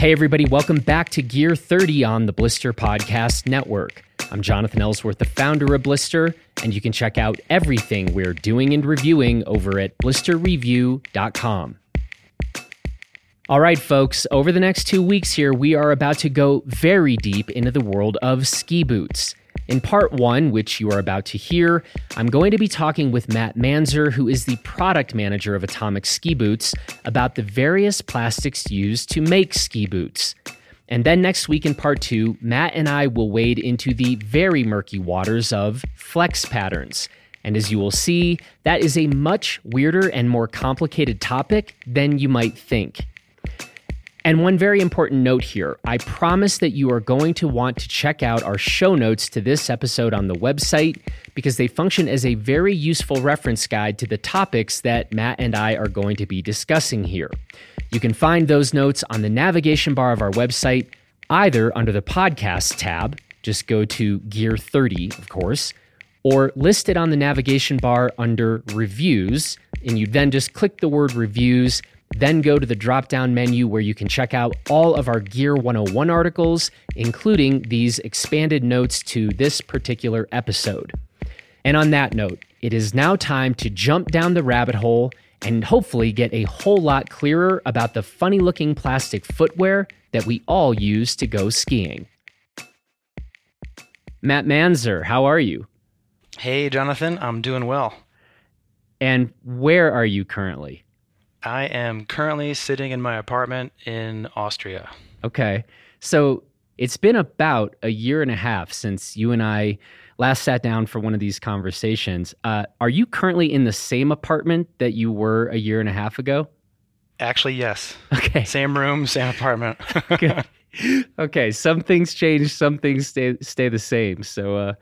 Hey, everybody, welcome back to Gear 30 on the Blister Podcast Network. I'm Jonathan Ellsworth, the founder of Blister, and you can check out everything we're doing and reviewing over at blisterreview.com. All right, folks, over the next two weeks here, we are about to go very deep into the world of ski boots. In part one, which you are about to hear, I'm going to be talking with Matt Manzari, who is the product manager of Atomic Ski Boots, about the various plastics used to make ski boots. And then next week in part two, Matt and I will wade into the very murky waters of flex patterns. And as you will see, that is a much weirder and more complicated topic than you might think. And one very important note here I promise that you are going to want to check out our show notes to this episode on the website because they function as a very useful reference guide to the topics that Matt and I are going to be discussing here. You can find those notes on the navigation bar of our website, either under the podcast tab, just go to Gear 30, of course, or listed on the navigation bar under Reviews, and you then just click the word Reviews then go to the drop down menu where you can check out all of our Gear 101 articles, including these expanded notes to this particular episode. And on that note, it is now time to jump down the rabbit hole and hopefully get a whole lot clearer about the funny looking plastic footwear that we all use to go skiing. Matt Manzari, how are you? Hey, Jonathan, I'm doing well. And where are you currently? I am currently sitting in my apartment in Austria. Okay. So it's been about a year and a half since you and I last sat down for one of these conversations. Uh, are you currently in the same apartment that you were a year and a half ago? Actually, yes. Okay. Same room, same apartment. Okay. Some things change, some things stay stay the same. So, uh,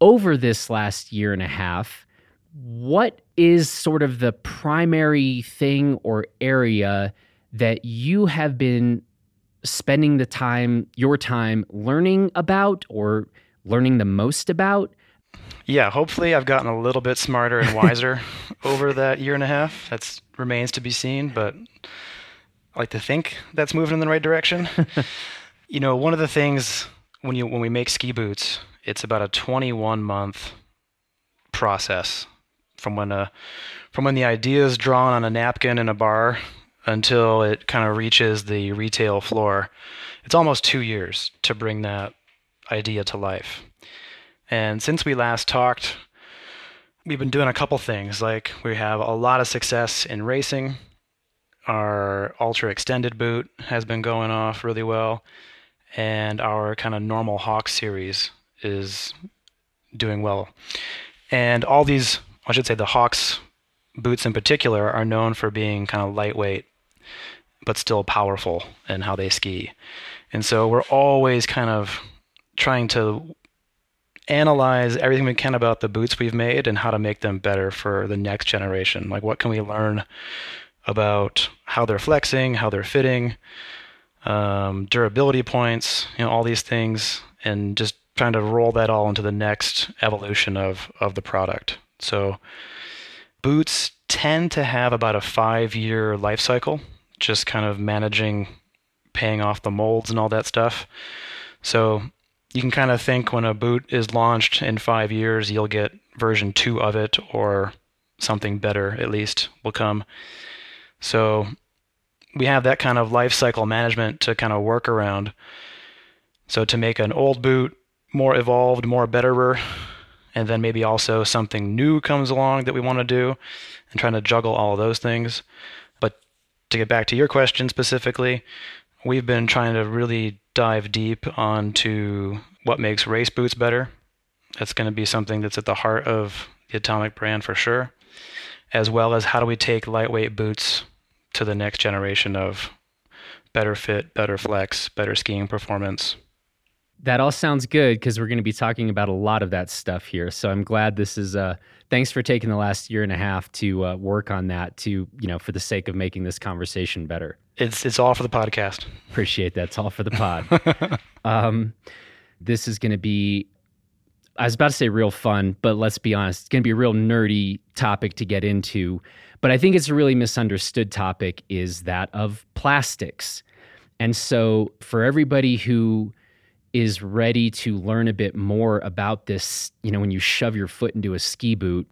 over this last year and a half, what is sort of the primary thing or area that you have been spending the time, your time, learning about or learning the most about? Yeah, hopefully I've gotten a little bit smarter and wiser over that year and a half. That remains to be seen, but I like to think that's moving in the right direction. you know, one of the things when you when we make ski boots, it's about a 21 month process from when a from when the idea is drawn on a napkin in a bar until it kind of reaches the retail floor. It's almost two years to bring that idea to life. And since we last talked, we've been doing a couple things. Like we have a lot of success in racing. Our ultra extended boot has been going off really well. And our kind of normal Hawx series is doing well. And all these I should say the Hawx boots in particular are known for being kind of lightweight but still powerful in how they ski. And so we're always kind of trying to analyze everything we can about the boots we've made and how to make them better for the next generation. Like what can we learn about how they're flexing, how they're fitting, um, durability points, you know, all these things, and just trying to roll that all into the next evolution of of the product. So boots tend to have about a five year life cycle, just kind of managing paying off the molds and all that stuff. So you can kind of think when a boot is launched in five years, you'll get version two of it or something better at least will come. So we have that kind of life cycle management to kind of work around. So to make an old boot more evolved, more betterer, and then maybe also something new comes along that we want to do and trying to juggle all those things. But to get back to your question specifically, we've been trying to really dive deep onto what makes race boots better. That's going to be something that's at the heart of the Atomic brand for sure, as well as how do we take lightweight boots to the next generation of better fit, better flex, better skiing performance that all sounds good because we're going to be talking about a lot of that stuff here. So I'm glad this is. Uh, thanks for taking the last year and a half to uh, work on that. To you know, for the sake of making this conversation better. It's it's all for the podcast. Appreciate that. It's all for the pod. um, this is going to be. I was about to say real fun, but let's be honest, it's going to be a real nerdy topic to get into. But I think it's a really misunderstood topic is that of plastics. And so, for everybody who is ready to learn a bit more about this, you know, when you shove your foot into a ski boot,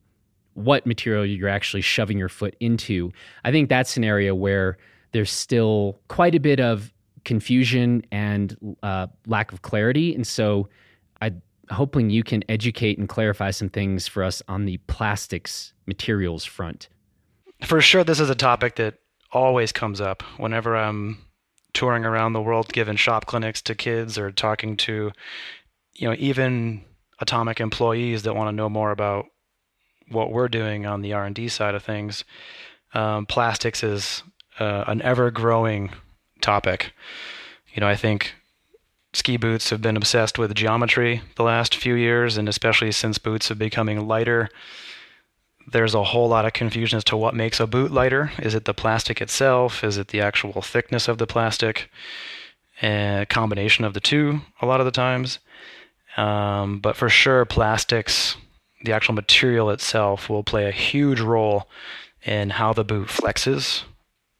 what material you're actually shoving your foot into, I think that's an area where there's still quite a bit of confusion and uh, lack of clarity. And so, I'm hoping you can educate and clarify some things for us on the plastics materials front. For sure, this is a topic that always comes up whenever I'm touring around the world giving shop clinics to kids or talking to you know even atomic employees that want to know more about what we're doing on the r&d side of things. Um, plastics is uh, an ever-growing topic. You know i think ski boots have been obsessed with geometry the last few years and especially since boots are becoming lighter there's a whole lot of confusion as to what makes a boot lighter. Is it the plastic itself? Is it the actual thickness of the plastic? A combination of the two, a lot of the times. Um, but for sure, plastics, the actual material itself, will play a huge role in how the boot flexes,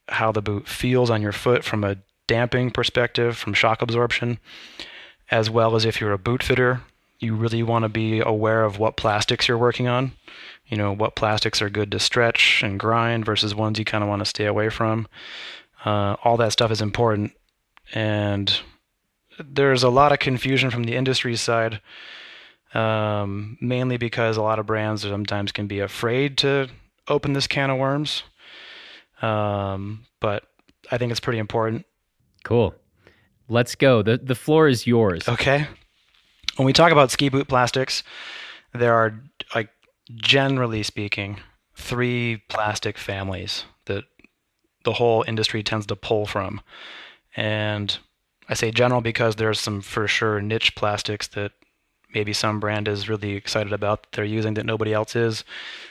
how the boot feels on your foot from a damping perspective, from shock absorption, as well as if you're a boot fitter, you really want to be aware of what plastics you're working on. You know what plastics are good to stretch and grind versus ones you kind of want to stay away from. Uh, all that stuff is important. And there's a lot of confusion from the industry side um, mainly because a lot of brands sometimes can be afraid to open this can of worms. Um, but i think it's pretty important. Cool. Let's go. The, the floor is yours. Okay when we talk about ski boot plastics there are like generally speaking, three plastic families that the whole industry tends to pull from. And I say general because there's some for sure niche plastics that maybe some brand is really excited about that they're using that nobody else is.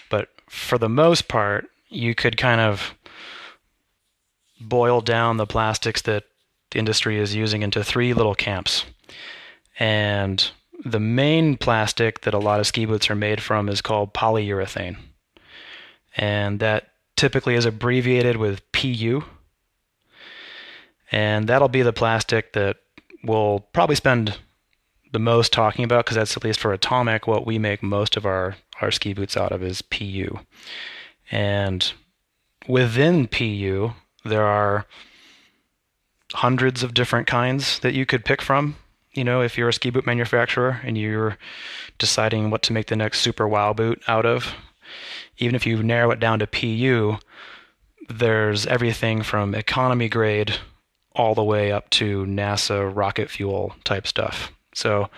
But for the most part, you could kind of boil down the plastics that the industry is using into three little camps. And the main plastic that a lot of ski boots are made from is called polyurethane. And that typically is abbreviated with PU. And that'll be the plastic that we'll probably spend the most talking about because that's at least for Atomic what we make most of our, our ski boots out of is PU. And within PU, there are hundreds of different kinds that you could pick from you know, if you're a ski boot manufacturer and you're deciding what to make the next super wow boot out of, even if you narrow it down to PU, there's everything from economy grade all the way up to NASA rocket fuel type stuff. So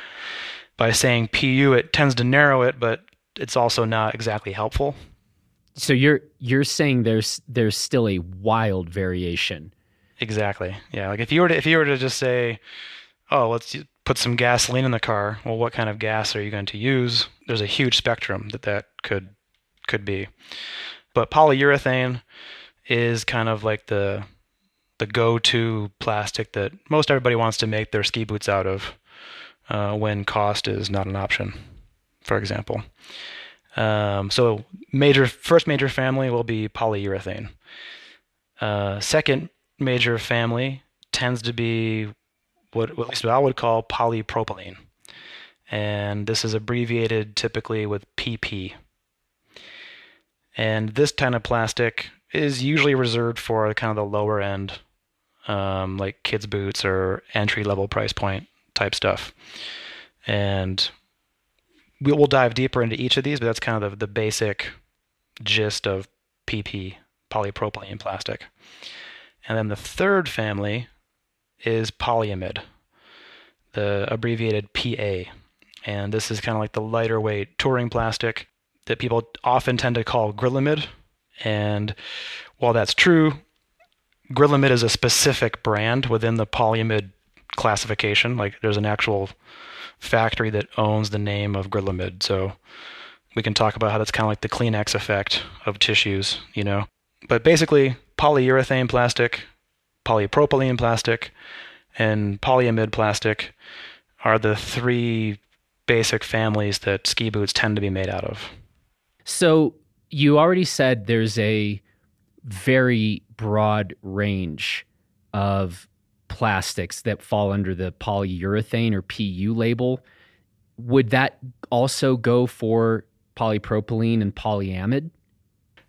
by saying PU, it tends to narrow it, but it's also not exactly helpful. So you're you're saying there's there's still a wild variation. Exactly. Yeah. Like if you were to if you were to just say oh, let's put some gasoline in the car. Well, what kind of gas are you going to use? There's a huge spectrum that that could could be. But polyurethane is kind of like the the go-to plastic that most everybody wants to make their ski boots out of uh, when cost is not an option, for example. Um, so major first major family will be polyurethane. Uh, second major family tends to be what, at least what I would call polypropylene. And this is abbreviated typically with PP. And this kind of plastic is usually reserved for kind of the lower end, um, like kids' boots or entry level price point type stuff. And we will dive deeper into each of these, but that's kind of the, the basic gist of PP, polypropylene plastic. And then the third family is polyamide, the abbreviated PA. And this is kind of like the lighter weight touring plastic that people often tend to call Grilamid. And while that's true, Grilamid is a specific brand within the polyamide classification. Like there's an actual factory that owns the name of Grilamid. So we can talk about how that's kind of like the Kleenex effect of tissues, you know. But basically, polyurethane plastic polypropylene plastic, and polyamide plastic are the three basic families that ski boots tend to be made out of. So you already said there's a very broad range of plastics that fall under the polyurethane or PU label, would that also go for polypropylene and polyamide?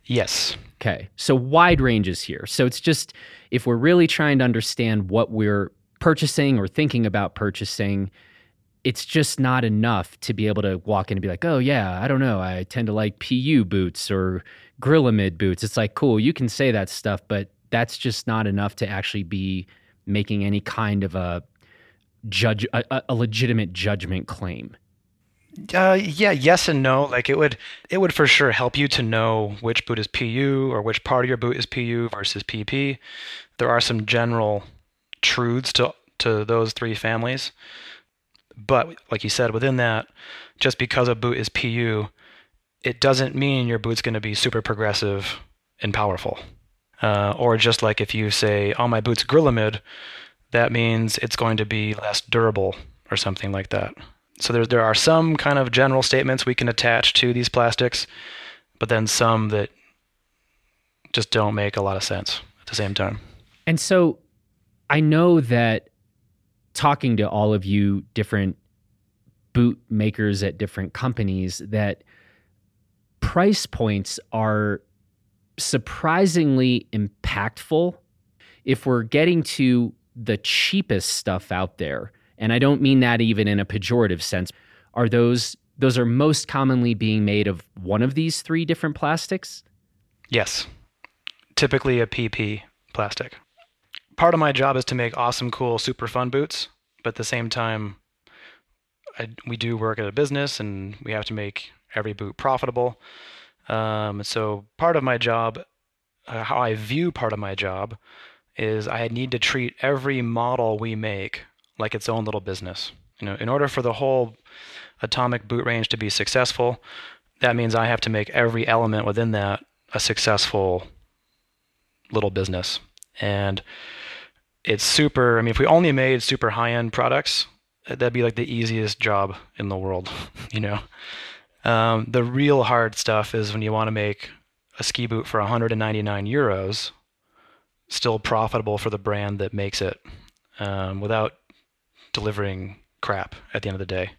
Yes. Okay. So wide ranges here. So it's just if we're really trying to understand what we're purchasing or thinking about purchasing, it's just not enough to be able to walk in and be like, oh, yeah, I don't know. I tend to like PU boots or Grilamid boots. It's like, cool, you can say that stuff, but that's just not enough to actually be making any kind of a judge, a, a legitimate judgment claim. Uh, yeah, yes and no. Like it would, it would for sure help you to know which boot is PU or which part of your boot is PU versus PP. There are some general truths to to those three families. But like you said, within that, just because a boot is PU, it doesn't mean your boot's going to be super progressive and powerful. Uh, or just like if you say, "Oh, my boot's Grilamid," that means it's going to be less durable or something like that. So there there are some kind of general statements we can attach to these plastics, but then some that just don't make a lot of sense at the same time. And so I know that talking to all of you different boot makers at different companies that price points are surprisingly impactful if we're getting to the cheapest stuff out there and I don't mean that even in a pejorative sense. Are those those are most commonly being made of one of these three different plastics? Yes. Typically a PP plastic. Part of my job is to make awesome, cool, super fun boots, but at the same time, I, we do work at a business and we have to make every boot profitable. Um, so part of my job, uh, how I view part of my job, is I need to treat every model we make like its own little business. You know, in order for the whole atomic boot range to be successful, that means I have to make every element within that a successful little business. And it's super. I mean, if we only made super high end products, that'd be like the easiest job in the world, you know. Um, the real hard stuff is when you want to make a ski boot for 199 euros, still profitable for the brand that makes it, um, without delivering crap at the end of the day.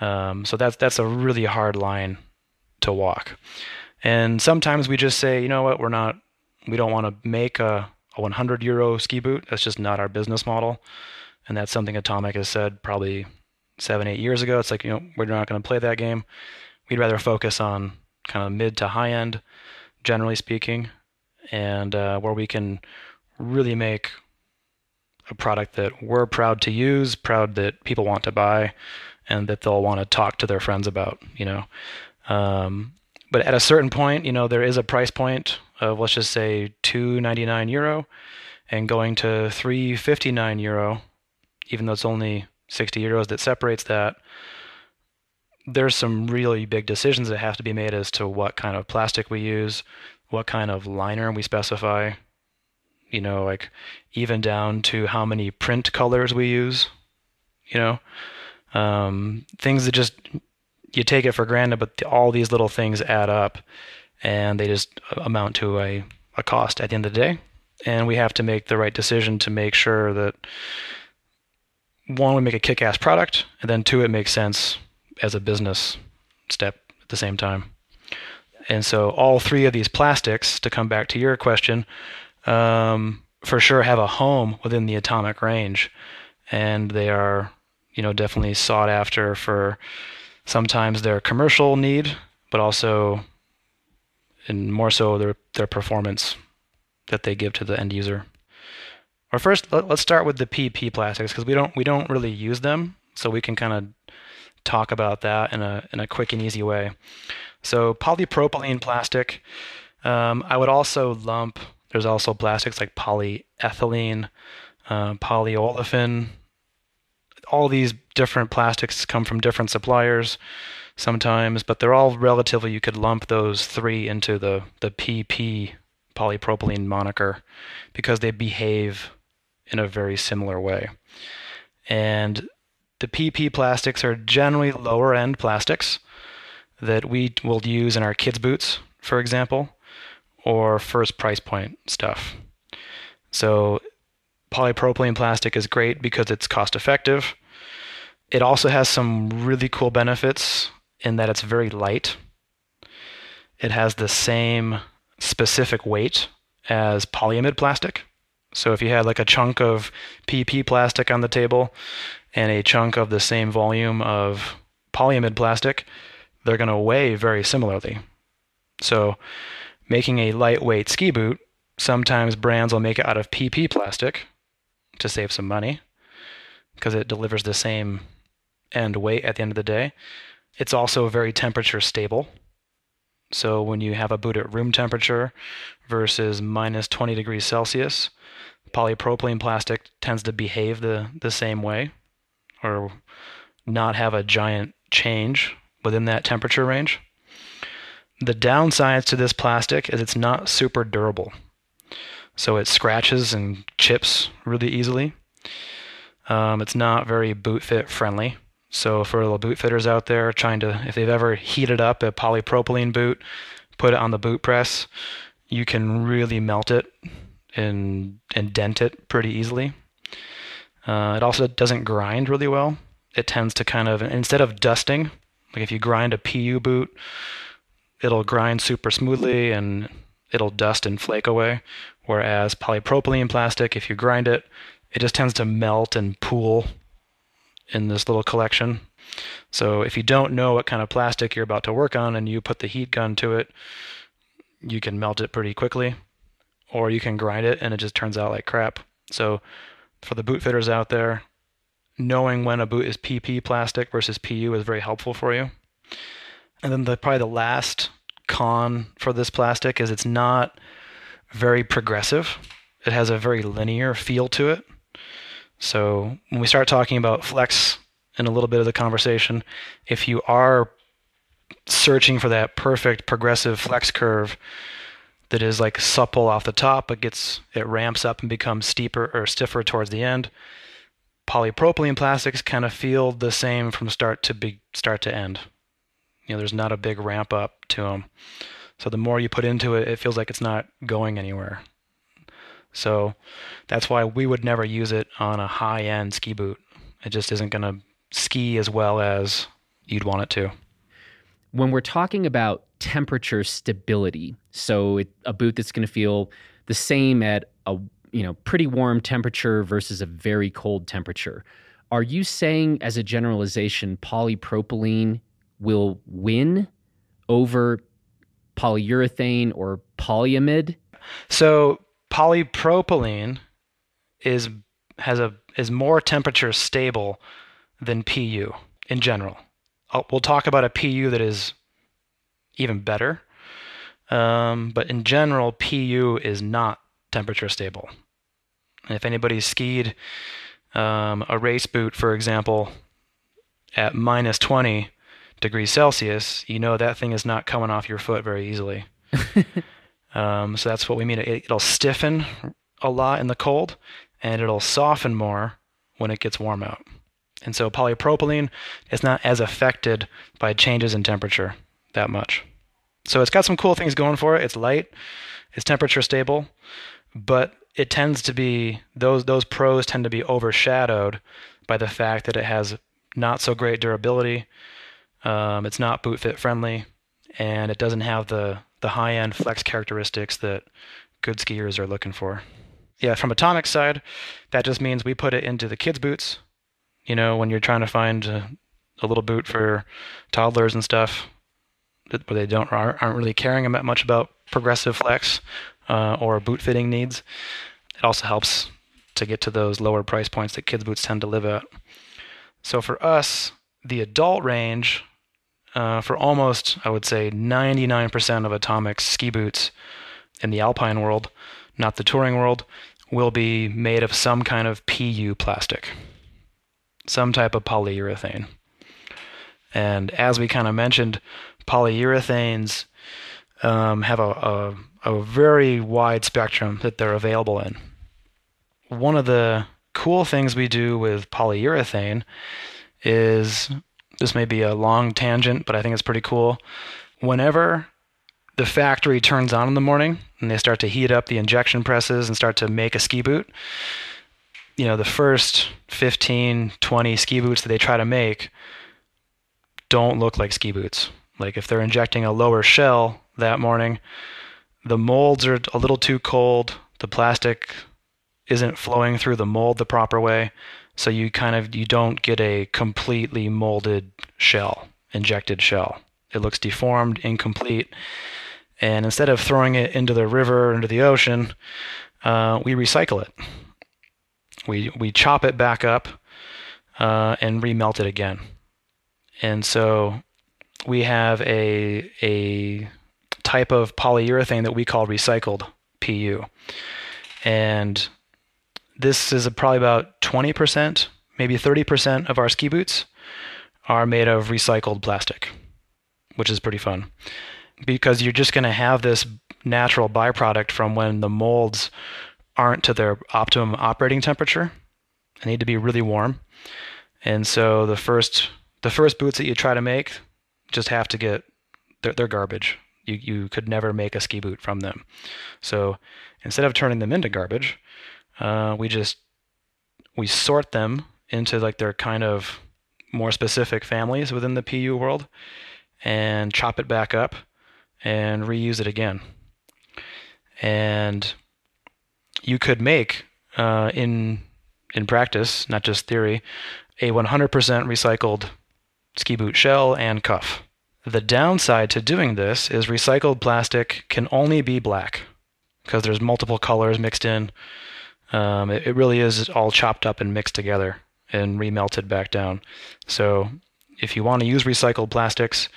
Um, so that's that's a really hard line to walk. And sometimes we just say, you know what, we're not, we don't want to make a a 100 euro ski boot. That's just not our business model. And that's something Atomic has said probably seven, eight years ago. It's like, you know, we're not going to play that game. We'd rather focus on kind of mid to high end, generally speaking, and uh, where we can really make a product that we're proud to use, proud that people want to buy, and that they'll want to talk to their friends about, you know. Um, but at a certain point, you know, there is a price point of let's just say 299 euro and going to 359 euro, even though it's only 60 euros that separates that, there's some really big decisions that have to be made as to what kind of plastic we use, what kind of liner we specify, you know, like even down to how many print colors we use, you know, um, things that just you take it for granted, but all these little things add up and they just amount to a, a cost at the end of the day. And we have to make the right decision to make sure that one, we make a kick ass product, and then two, it makes sense as a business step at the same time. And so, all three of these plastics, to come back to your question, um, for sure have a home within the atomic range, and they are, you know, definitely sought after for sometimes their commercial need, but also and more so their their performance that they give to the end user. Or first, let, us start with the PP plastics because we don't we don't really use them, so we can kind of talk about that in a in a quick and easy way. So polypropylene plastic, um, I would also lump. There's also plastics like polyethylene, uh, polyolefin. All these different plastics come from different suppliers sometimes, but they're all relatively, you could lump those three into the, the PP polypropylene moniker because they behave in a very similar way. And the PP plastics are generally lower end plastics that we will use in our kids' boots, for example, or first price point stuff. So polypropylene plastic is great because it's cost effective. It also has some really cool benefits in that it's very light. It has the same specific weight as polyamide plastic. So if you had like a chunk of PP plastic on the table and a chunk of the same volume of polyamide plastic, they're going to weigh very similarly. So making a lightweight ski boot, sometimes brands will make it out of PP plastic to save some money because it delivers the same end weight at the end of the day. It's also very temperature stable. So when you have a boot at room temperature versus minus 20 degrees Celsius, polypropylene plastic tends to behave the, the same way or not have a giant change within that temperature range. The downsides to this plastic is it's not super durable. So it scratches and chips really easily. Um, it's not very boot fit friendly. So for the boot fitters out there trying to, if they've ever heated up a polypropylene boot, put it on the boot press, you can really melt it and, and dent it pretty easily. Uh, it also doesn't grind really well. It tends to kind of, instead of dusting, like if you grind a PU boot, it'll grind super smoothly and it'll dust and flake away. Whereas polypropylene plastic, if you grind it, it just tends to melt and pool in this little collection. So if you don't know what kind of plastic you're about to work on and you put the heat gun to it, you can melt it pretty quickly. Or you can grind it and it just turns out like crap. So for the boot fitters out there, knowing when a boot is PP plastic versus PU is very helpful for you. And then the probably the last con for this plastic is it's not very progressive. It has a very linear feel to it. So when we start talking about flex in a little bit of the conversation, if you are searching for that perfect progressive flex curve that is like supple off the top but gets it ramps up and becomes steeper or stiffer towards the end, polypropylene plastics kind of feel the same from start to be, start to end. You know, there's not a big ramp up to them. So the more you put into it, it feels like it's not going anywhere. So that's why we would never use it on a high-end ski boot. It just isn't going to ski as well as you'd want it to. When we're talking about temperature stability, so it, a boot that's going to feel the same at a you know pretty warm temperature versus a very cold temperature. Are you saying as a generalization polypropylene will win over polyurethane or polyamide? So polypropylene is has a is more temperature stable than PU in general. We'll talk about a PU that is even better, um, but in general, PU is not temperature stable. if anybody's skied um, a race boot, for example, at minus 20 degrees Celsius, you know that thing is not coming off your foot very easily. um, so that's what we mean. It, it'll stiffen a lot in the cold, and it'll soften more when it gets warm out. And so polypropylene is not as affected by changes in temperature that much. So it's got some cool things going for it. It's light, it's temperature stable, but it tends to be those those pros tend to be overshadowed by the fact that it has not so great durability. Um, it's not boot fit friendly, and it doesn't have the the high end flex characteristics that good skiers are looking for. Yeah, from Atomic side, that just means we put it into the kids' boots. You know, when you're trying to find a, a little boot for toddlers and stuff, where they don't aren't really caring much about progressive flex uh, or boot fitting needs. It also helps to get to those lower price points that kids boots tend to live at. So for us, the adult range uh, for almost, I would say, 99% of Atomic's ski boots in the alpine world, not the touring world, will be made of some kind of PU plastic, some type of polyurethane. And as we kind of mentioned, polyurethanes um, have a, a, a very wide spectrum that they're available in. One of the cool things we do with polyurethane is this may be a long tangent, but I think it's pretty cool. Whenever the factory turns on in the morning and they start to heat up the injection presses and start to make a ski boot, you know, the first 15, 20 ski boots that they try to make don't look like ski boots. Like if they're injecting a lower shell that morning, the molds are a little too cold. The plastic isn't flowing through the mold the proper way, so you kind of you don't get a completely molded shell, injected shell. It looks deformed, incomplete, and instead of throwing it into the river into the ocean, uh, we recycle it. We we chop it back up uh, and remelt it again, and so we have a a type of polyurethane that we call recycled PU, and this is probably about 20%, maybe 30% of our ski boots are made of recycled plastic, which is pretty fun because you're just going to have this natural byproduct from when the molds aren't to their optimum operating temperature. They need to be really warm. And so the first the first boots that you try to make just have to get they're, they're garbage. You you could never make a ski boot from them. So instead of turning them into garbage, uh, we just we sort them into like their kind of more specific families within the PU world, and chop it back up and reuse it again. And you could make uh, in in practice, not just theory, a 100% recycled ski boot shell and cuff. The downside to doing this is recycled plastic can only be black because there's multiple colors mixed in. Um, it, it really is all chopped up and mixed together and remelted back down. So if you want to use recycled plastics,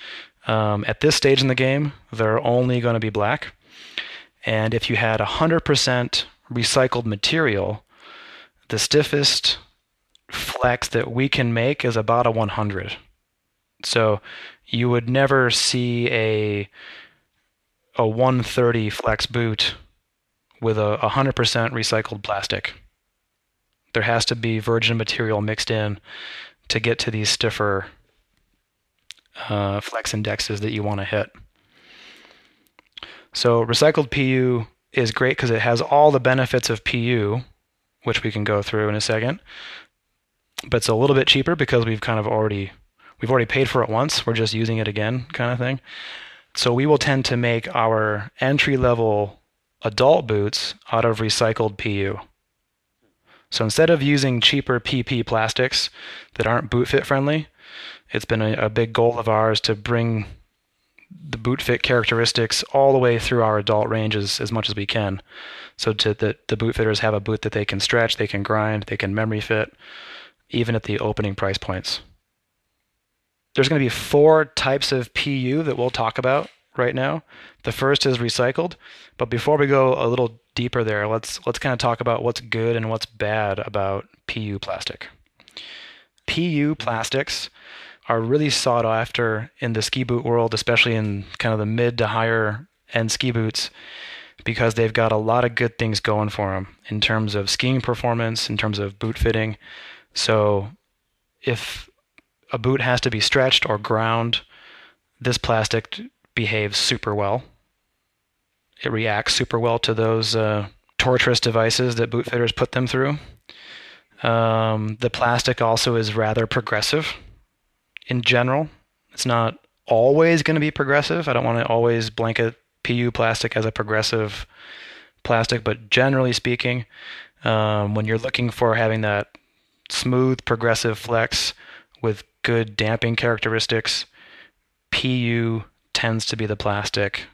um, at this stage in the game, they're only going to be black. And if you had 100% recycled material, the stiffest flex that we can make is about a 100. So you would never see a a 130 flex boot with a 100% recycled plastic. There has to be virgin material mixed in to get to these stiffer uh, flex indexes that you want to hit. So recycled PU is great because it has all the benefits of PU, which we can go through in a second. But it's a little bit cheaper because we've kind of already we've already paid for it once. We're just using it again, kind of thing. So we will tend to make our entry level adult boots out of recycled PU. So instead of using cheaper PP plastics that aren't boot fit friendly, it's been a, a big goal of ours to bring the boot fit characteristics all the way through our adult ranges as much as we can. So to the, the boot fitters have a boot that they can stretch, they can grind, they can memory fit, even at the opening price points. There's going to be four types of PU that we'll talk about right now. The first is recycled, but before we go a little deeper there, let's let's kind of talk about what's good and what's bad about PU plastic. PU plastics are really sought after in the ski boot world, especially in kind of the mid to higher end ski boots, because they've got a lot of good things going for them in terms of skiing performance, in terms of boot fitting. So if a boot has to be stretched or ground, this plastic behaves super well. It reacts super well to those uh, torturous devices that boot fitters put them through. Um, the plastic also is rather progressive in general. It's not always going to be progressive. I don't want to always blanket PU plastic as a progressive plastic, but generally speaking, um, when you're looking for having that smooth progressive flex with good damping characteristics, PU tends to be the plastic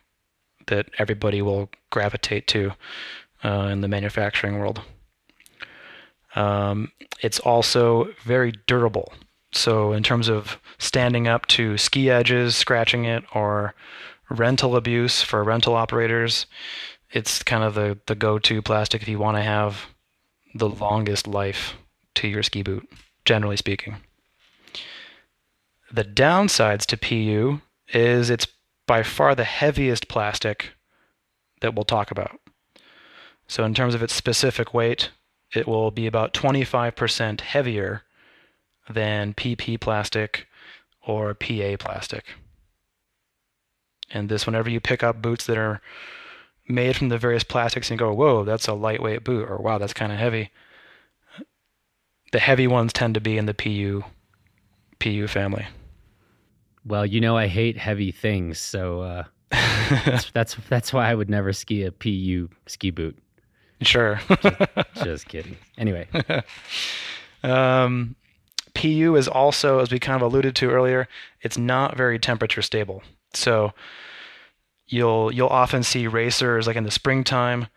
that everybody will gravitate to uh, in the manufacturing world. Um, it's also very durable. So, in terms of standing up to ski edges, scratching it, or rental abuse for rental operators, it's kind of the, the go to plastic if you want to have the longest life to your ski boot, generally speaking. The downsides to PU is it's by far the heaviest plastic that we'll talk about. So, in terms of its specific weight, it will be about 25% heavier than PP plastic or PA plastic. And this, whenever you pick up boots that are made from the various plastics and go, whoa, that's a lightweight boot, or wow, that's kind of heavy, the heavy ones tend to be in the PU PU family. Well, you know I hate heavy things, so uh, that's, that's that's why I would never ski a PU ski boot. Sure. just, just kidding. Anyway. um, PU is also, as we kind of alluded to earlier, it's not very temperature stable. So you'll you'll often see racers like in the springtime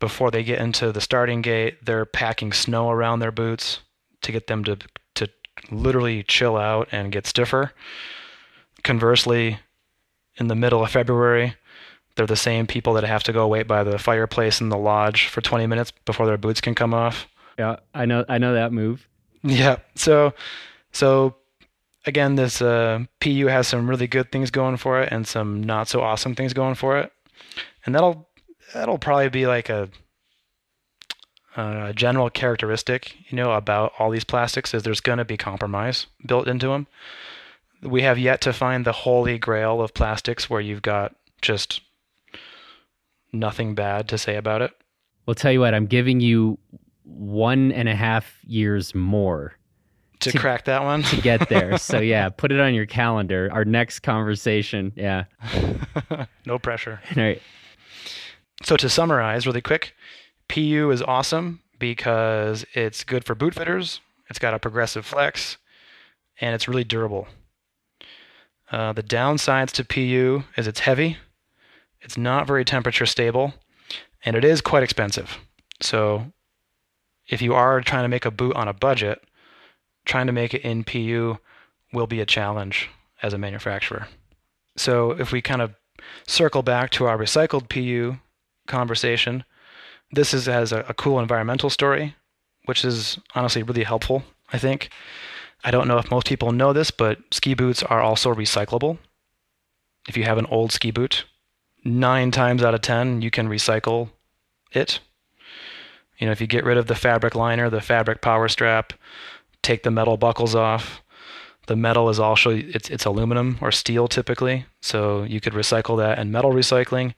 before they get into the starting gate, they're packing snow around their boots to get them to to literally chill out and get stiffer. Conversely, in the middle of February, they're the same people that have to go wait by the fireplace in the lodge for 20 minutes before their boots can come off. Yeah, I know I know that move. Yeah. So so again, this uh, PU has some really good things going for it and some not so awesome things going for it, and that'll that'll probably be like a, a general characteristic, you know, about all these plastics is there's going to be compromise built into them. We have yet to find the holy grail of plastics where you've got just nothing bad to say about it. Well, tell you what, I'm giving you one and a half years more to, to, crack that one to get there. So yeah, put it on your calendar. Our next conversation. Yeah. no pressure. All right. So to summarize really quick, PU is awesome because it's good for boot fitters. It's got a progressive flex, and it's really durable. Uh, the downsides to PU is it's heavy, it's not very temperature stable, and it is quite expensive. So if you are trying to make a boot on a budget, trying to make it in PU will be a challenge as a manufacturer. So if we kind of circle back to our recycled PU conversation, this is has a, a cool environmental story, which is honestly really helpful, I think. I don't know if most people know this, but ski boots are also recyclable. If you have an old ski boot, nine times out of ten, you can recycle it. You know, if you get rid of the fabric liner, the fabric power strap, take the metal buckles off. The metal is also it's it's aluminum or steel typically, so you could recycle that in metal recycling.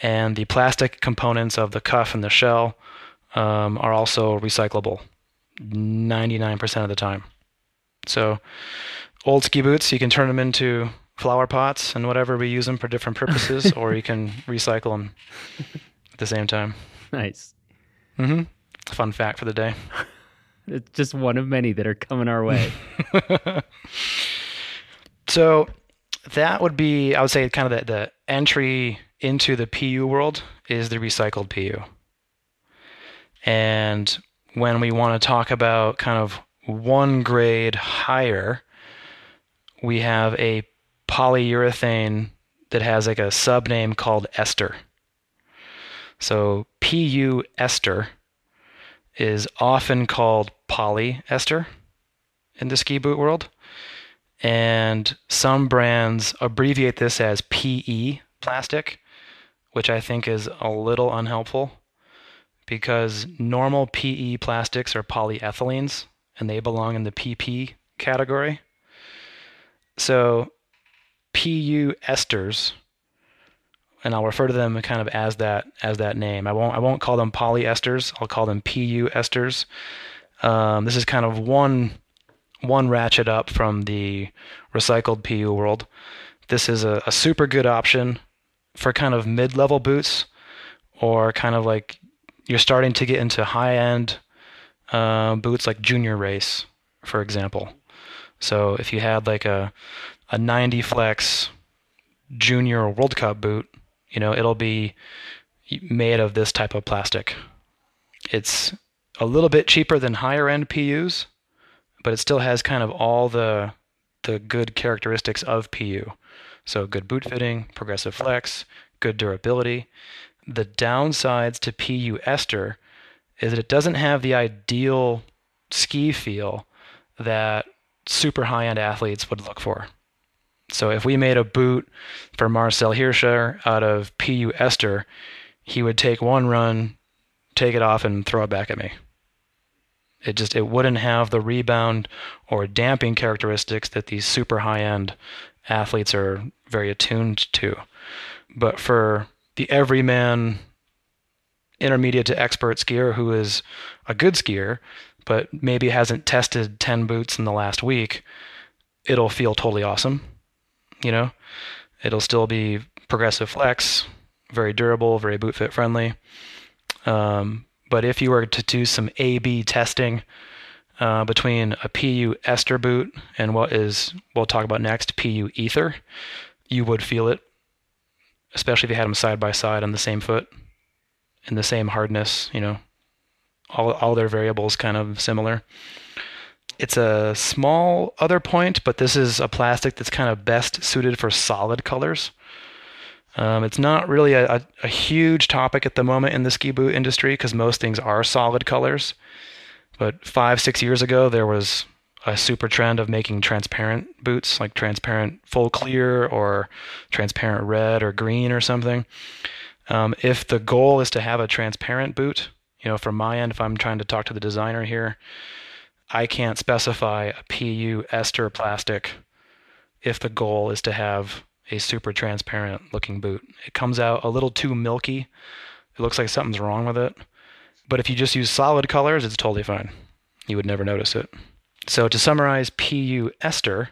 And the plastic components of the cuff and the shell um, are also recyclable 99% of the time. So old ski boots, you can turn them into flower pots and whatever we use them for different purposes, or you can recycle them at the same time. Nice. Mm-hmm. Fun fact for the day. It's just one of many that are coming our way. so that would be, I would say, kind of the, the entry into the PU world is the recycled PU. And when we want to talk about kind of one grade higher, we have a polyurethane that has like a subname called ester. So PU ester is often called polyester in the ski boot world. And some brands abbreviate this as PE plastic, which I think is a little unhelpful because normal PE plastics are polyethylenes and they belong in the PP category. So PU esters and I'll refer to them kind of as that as that name. I won't I won't call them polyesters. I'll call them PU esters. Um, this is kind of one one ratchet up from the recycled PU world. This is a, a super good option for kind of mid-level boots, or kind of like you're starting to get into high-end uh, boots like junior race, for example. So if you had like a a 90 flex junior World Cup boot, you know, it'll be made of this type of plastic. It's a little bit cheaper than higher end PUs, but it still has kind of all the the good characteristics of PU. So good boot fitting, progressive flex, good durability. The downsides to PU ester is that it doesn't have the ideal ski feel that super high end athletes would look for. So if we made a boot for Marcel Hirscher out of PU ester, he would take one run, take it off, and throw it back at me. It just it wouldn't have the rebound or damping characteristics that these super high end athletes are very attuned to. But for the everyman intermediate to expert skier who is a good skier, but maybe hasn't tested 10 boots in the last week, it'll feel totally awesome. You know, it'll still be progressive flex, very durable, very boot fit friendly. Um, but if you were to do some A/B testing uh, between a PU ester boot and what is we'll talk about next PU ether, you would feel it, especially if you had them side by side on the same foot, in the same hardness. You know, all all their variables kind of similar. It's a small other point, but this is a plastic that's kind of best suited for solid colors. Um, it's not really a, a, a, huge topic at the moment in the ski boot industry because most things are solid colors. But five, six years ago, there was a super trend of making transparent boots, like transparent full clear or transparent red or green or something. Um, if the goal is to have a transparent boot, you know, from my end, if I'm trying to talk to the designer here, I can't specify a PU ester plastic if the goal is to have a super transparent looking boot. It comes out a little too milky. It looks like something's wrong with it. But if you just use solid colors, it's totally fine. You would never notice it. So to summarize PU ester,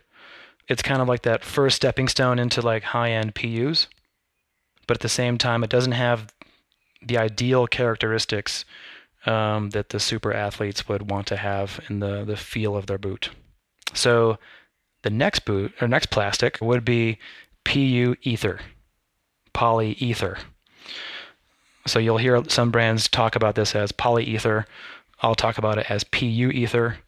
it's kind of like that first stepping stone into like high-end PUs. But at the same time, it doesn't have the ideal characteristics um, that the super athletes would want to have in the, the feel of their boot. So the next boot or next plastic would be PU ether, polyether. So you'll hear some brands talk about this as polyether. I'll talk about it as PU ether,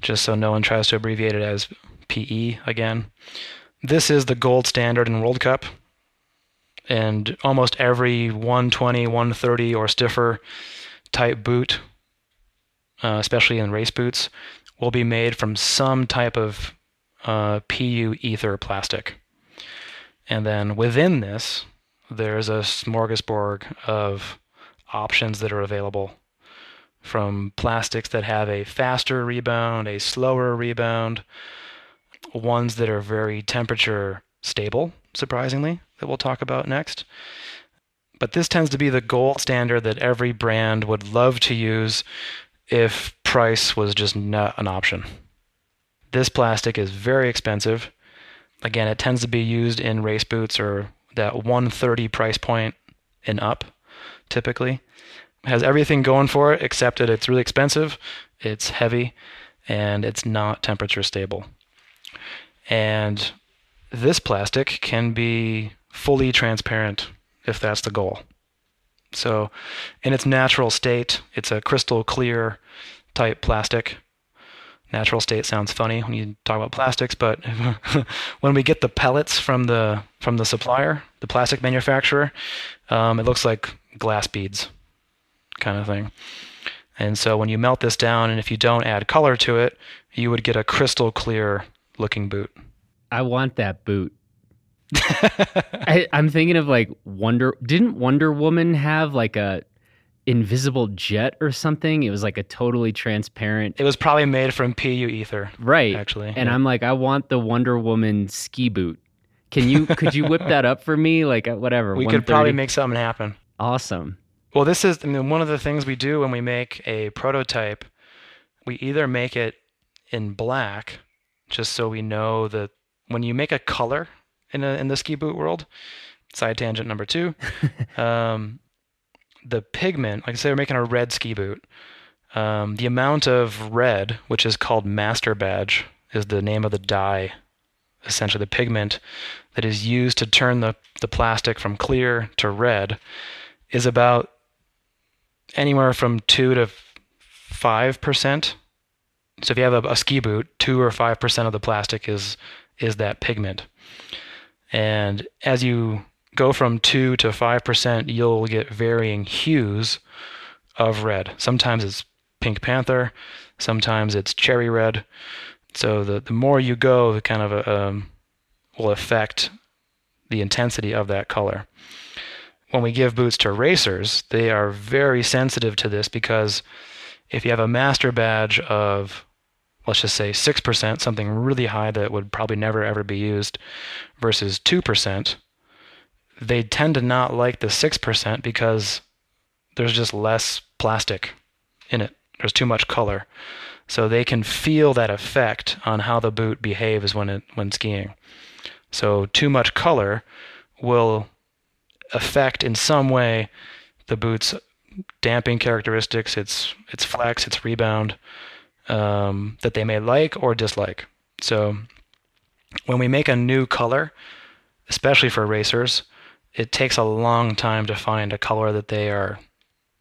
just so no one tries to abbreviate it as PE again. This is the gold standard in World Cup. And almost every 120, 130, or stiffer type boot, uh, especially in race boots, will be made from some type of uh, PU ether plastic. And then within this, there's a smorgasbord of options that are available from plastics that have a faster rebound, a slower rebound, ones that are very temperature stable, surprisingly, that we'll talk about next. But this tends to be the gold standard that every brand would love to use if price was just not an option. This plastic is very expensive. Again, it tends to be used in race boots or that 130 price point and up, typically. It has everything going for it except that it's really expensive, it's heavy, and it's not temperature stable. And this plastic can be fully transparent if that's the goal. So, in its natural state, it's a crystal clear type plastic natural state sounds funny when you talk about plastics, but when we get the pellets from the from the supplier, the plastic manufacturer, um, it looks like glass beads, kind of thing. And so when you melt this down, and if you don't add color to it, you would get a crystal clear looking boot. I want that boot. I, I'm thinking of like Wonder. Didn't Wonder Woman have like a invisible jet or something. It was like a totally transparent. It was probably made from PU ether. Right. Actually. And yeah. I'm like, I want the Wonder Woman ski boot. Can you could you whip that up for me? Like uh, whatever. We could probably make something happen. Awesome. Well, this is I mean one of the things we do when we make a prototype. We either make it in black, just so we know that when you make a color in a, in the ski boot world, side tangent number two, um, the pigment, like I say, we're making a red ski boot. Um, the amount of red, which is called master batch, is the name of the dye, essentially the pigment that is used to turn the, the plastic from clear to red, is about anywhere from 2 to 5%. So if you have a, a ski boot, 2 or 5% of the plastic is, is that pigment. And as you go from 2 to 5%, you'll get varying hues of red. Sometimes it's Pink Panther, sometimes it's cherry red. So the, the more you go, the kind of a, um, will affect the intensity of that color. When we give boots to racers, they are very sensitive to this because if you have a master batch of, let's just say 6%, something really high that would probably never ever be used, versus 2%, they tend to not like the 6% because there's just less plastic in it there's too much color. So they can feel that effect on how the boot behaves when it when skiing. So too much color will affect in some way the boot's damping characteristics, its its flex, its rebound um, that they may like or dislike. So when we make a new color, especially for racers, it takes a long time to find a color that they are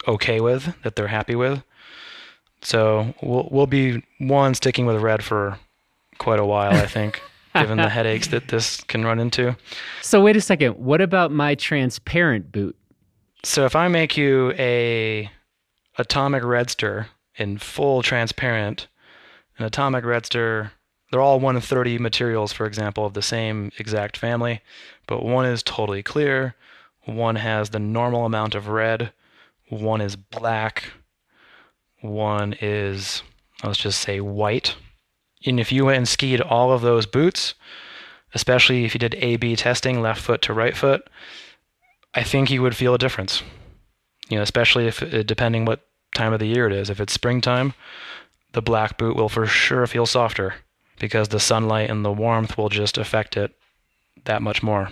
okay with, that they're happy with. So we'll we'll be one sticking with red for quite a while, I think, given the headaches that this can run into. So wait a second. What about my transparent boot? So if I make you a atomic redster in full transparent, an atomic redster, they're all 130 materials, for example, of the same exact family, but one is totally clear, one has the normal amount of red, one is black, one is, let's just say, white. And if you went and skied all of those boots, especially if you did A B testing, left foot to right foot, I think you would feel a difference. You know, especially if uh, depending what time of the year it is. If it's springtime, the black boot will for sure feel softer because the sunlight and the warmth will just affect it that much more.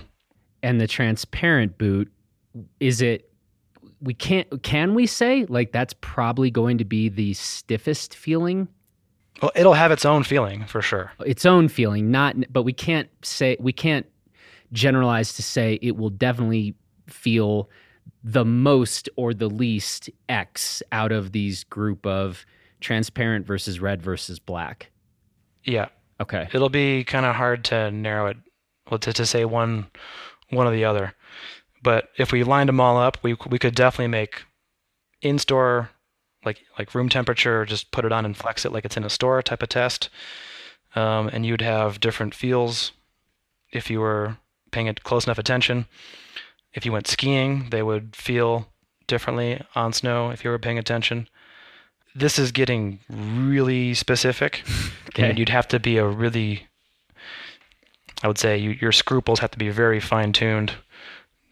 And the transparent boot, is it we can't can we say like that's probably going to be the stiffest feeling well it'll have its own feeling for sure its own feeling not but we can't say we can't generalize to say it will definitely feel the most or the least x out of these group of transparent versus red versus black? Yeah. Okay. It'll be kind of hard to narrow it well to, to say one one or the other. But if we lined them all up, we we could definitely make in-store like like room temperature, just put it on and flex it like it's in a store type of test, um, and you'd have different feels if you were paying it close enough attention. If you went skiing, they would feel differently on snow if you were paying attention. This is getting really specific, okay. and you'd have to be a really, I would say, you, your scruples have to be very fine-tuned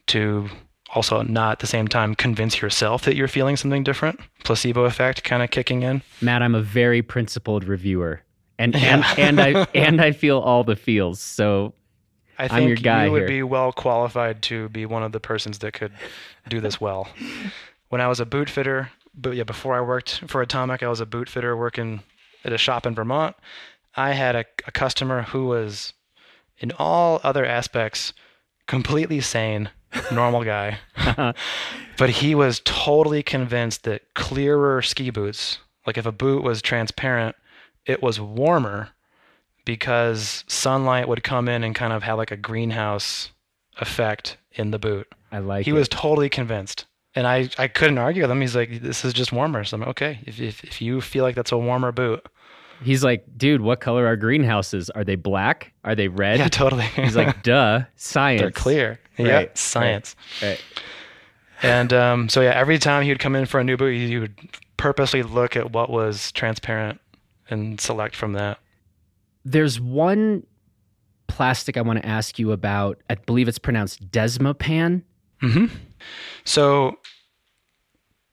to also not at the same time convince yourself that you're feeling something different. Placebo effect kind of kicking in. Matt, I'm a very principled reviewer. And and, and I and I feel all the feels. So I think I'm your guy you would here. be well qualified to be one of the persons that could do this well. when I was a boot fitter, but yeah, before I worked for Atomic, I was a boot fitter working at a shop in Vermont. I had a, a customer who was, in all other aspects, completely sane, normal guy. but he was totally convinced that clearer ski boots, like if a boot was transparent, it was warmer because sunlight would come in and kind of have like a greenhouse effect in the boot. I like he it. was totally convinced. And I, I couldn't argue with him. He's like, this is just warmer. So I'm like, okay, if, if, if you feel like that's a warmer boot. He's like, dude, what color are greenhouses? Are they black? Are they red? Yeah, totally. He's like, duh, science. They're clear. Right, Yeah, science. Right. And um, so yeah, every time he would come in for a new boot, he would purposely look at what was transparent and select from that. There's one plastic I want to ask you about. I believe it's pronounced Desmopan. hmm So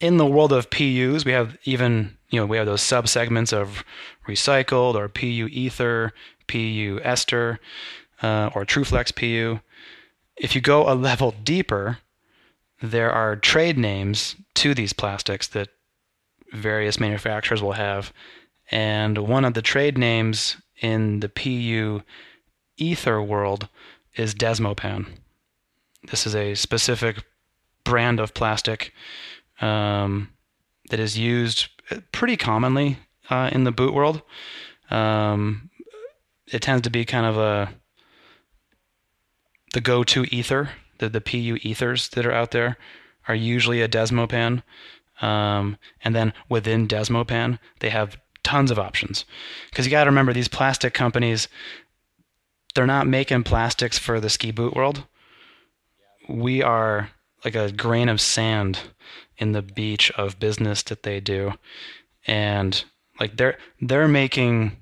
in the world of PUs, we have even you know we have those subsegments of recycled or PU ether, PU ester, uh, or TrueFlex PU. If you go a level deeper, there are trade names to these plastics that various manufacturers will have, and one of the trade names in the PU ether world is Desmopan. This is a specific brand of plastic um, that is used pretty commonly uh, in the boot world. Um, it tends to be kind of a the go-to ether. The the PU ethers that are out there are usually a Desmopan, um, and then within Desmopan they have tons of options. Because you got to remember these plastic companies, they're not making plastics for the ski boot world. We are like a grain of sand in the beach of business that they do and like they're they're making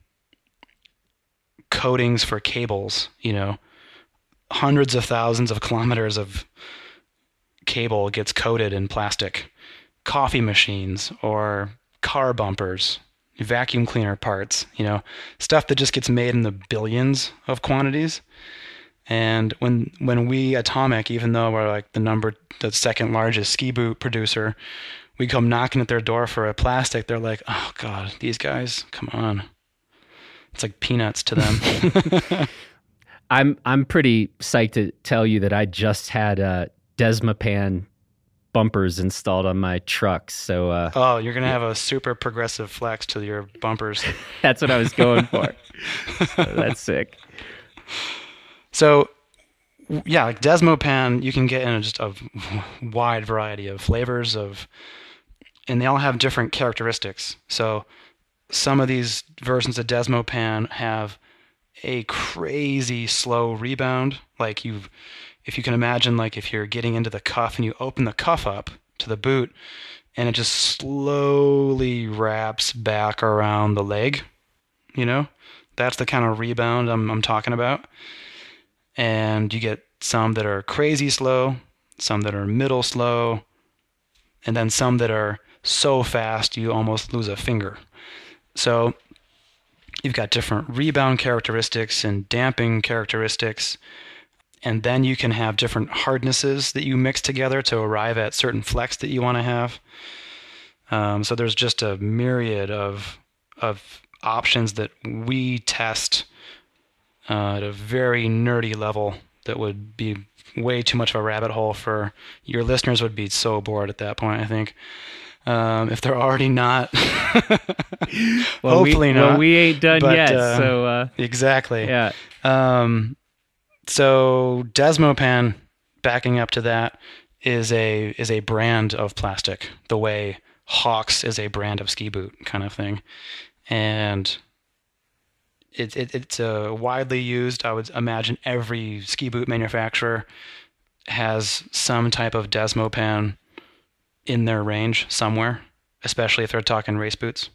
coatings for cables you know hundreds of thousands of kilometers of cable gets coated in plastic coffee machines or car bumpers, vacuum cleaner parts, you know, stuff that just gets made in the billions of quantities. And when when we Atomic, even though we're like the number the second largest ski boot producer, we come knocking at their door for a plastic, they're like, "Oh god, these guys, come on." It's like peanuts to them. I'm I'm pretty psyched to tell you that I just had uh, Desmopan bumpers installed on my trucks. So uh, oh, you're gonna have a super progressive flex to your bumpers. that's what I was going for. so that's sick. So yeah, like Desmopan, you can get in just a wide variety of flavors of, and they all have different characteristics. So some of these versions of Desmopan have a crazy slow rebound. Like you, if you can imagine, like if you're getting into the cuff and you open the cuff up to the boot, and it just slowly wraps back around the leg. You know, that's the kind of rebound I'm, I'm talking about. And you get some that are crazy slow, some that are middle slow, and then some that are so fast you almost lose a finger. So you've got different rebound characteristics and damping characteristics. And then you can have different hardnesses that you mix together to arrive at certain flex that you want to have. Um, so there's just a myriad of of options that we test uh, at a very nerdy level that would be way too much of a rabbit hole for your listeners would be so bored at that point i think. Um, if they're already not well, hopefully we, not well, we ain't done but, yet uh, so uh, exactly. yeah. Um, so desmopan backing up to that is a is a brand of plastic the way hawx is a brand of ski boot kind of thing and it, it, it's uh, widely used. I would imagine every ski boot manufacturer has some type of Desmopan in their range somewhere, especially if they're talking race boots.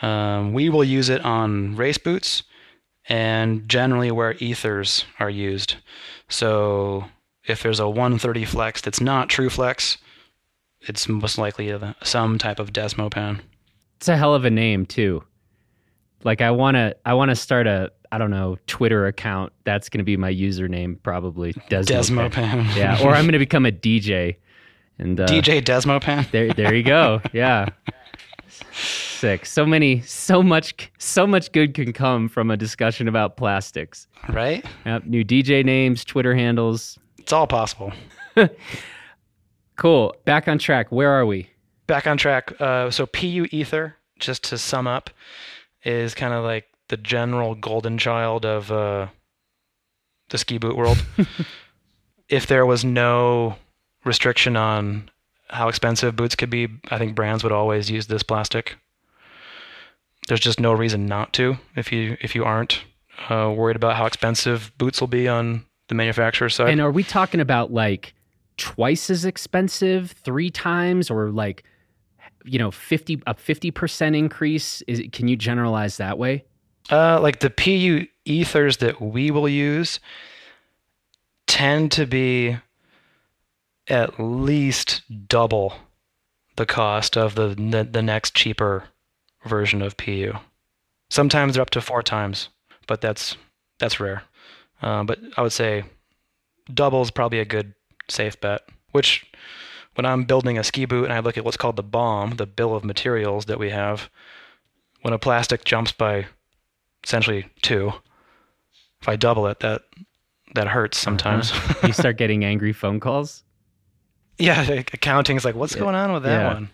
Um, we will use it on race boots and generally where ethers are used. So if there's a 130 flex that's not true flex, it's most likely some type of Desmopan. it's a hell of a name too like i want to i want to start a i don't know twitter account that's going to be my username probably Desmopan. Desmopan. yeah or i'm going to become a dj and uh, DJ Desmopan. there there you go yeah sick so many so much so much good can come from a discussion about plastics Right? yep, new dj names twitter handles It's all possible. cool back on track where are we Back on track. Uh, so PU Ether, just to sum up, is kind of like the general golden child of uh, the ski boot world. if there was no restriction on how expensive boots could be, I think brands would always use this plastic. There's just no reason not to if you if you aren't uh, worried about how expensive boots will be on the manufacturer side. and are we talking about like twice as expensive three times or like you know 50 a 50% increase is can you generalize that way Uh, like the PU ethers that we will use tend to be at least double the cost of the the, the next cheaper version of PU. Sometimes they're up to four times, but that's that's rare. Uh, but I would say double is probably a good safe bet. Which, when I'm building a ski boot and I look at what's called the bomb, the bill of materials that we have, when a plastic jumps by essentially two. If I double it, that that hurts sometimes. you start getting angry phone calls yeah, accounting is like, what's going on with that Yeah. one?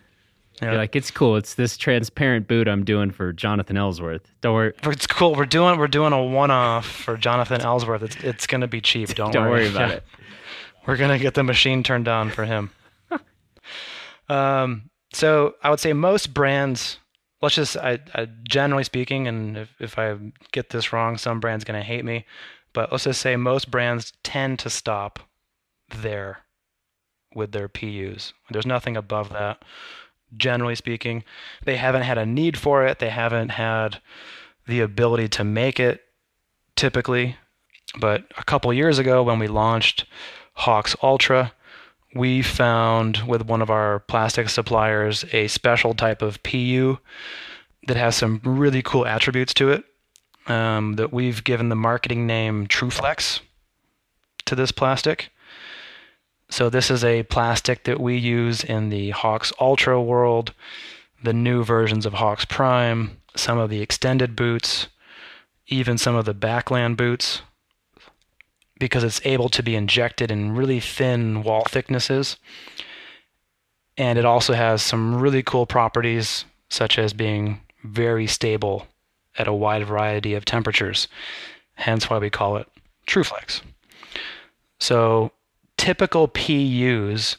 Yeah. you're like it's cool it's this transparent boot i'm doing for jonathan ellsworth don't worry It's cool. We're doing we're doing a one-off for Jonathan Ellsworth. It's it's gonna be cheap. Don't, don't worry about Yeah. it We're gonna get the machine turned on for him. um, so I would say most brands. Let's just, I, I generally speaking, and if, if I get this wrong, some brands gonna hate me, but let's just say most brands tend to stop there with their PUs. There's nothing above that. Generally speaking, they haven't had a need for it. They haven't had the ability to make it typically. But a couple years ago, when we launched Hawx Ultra, we found with one of our plastic suppliers a special type of PU that has some really cool attributes to it um, that we've given the marketing name TrueFlex to this plastic. So this is a plastic that we use in the Hawx Ultra world, the new versions of Hawx Prime, some of the extended boots, even some of the backland boots, because it's able to be injected in really thin wall thicknesses. And it also has some really cool properties, such as being very stable at a wide variety of temperatures, hence why we call it TrueFlex. So typical PUs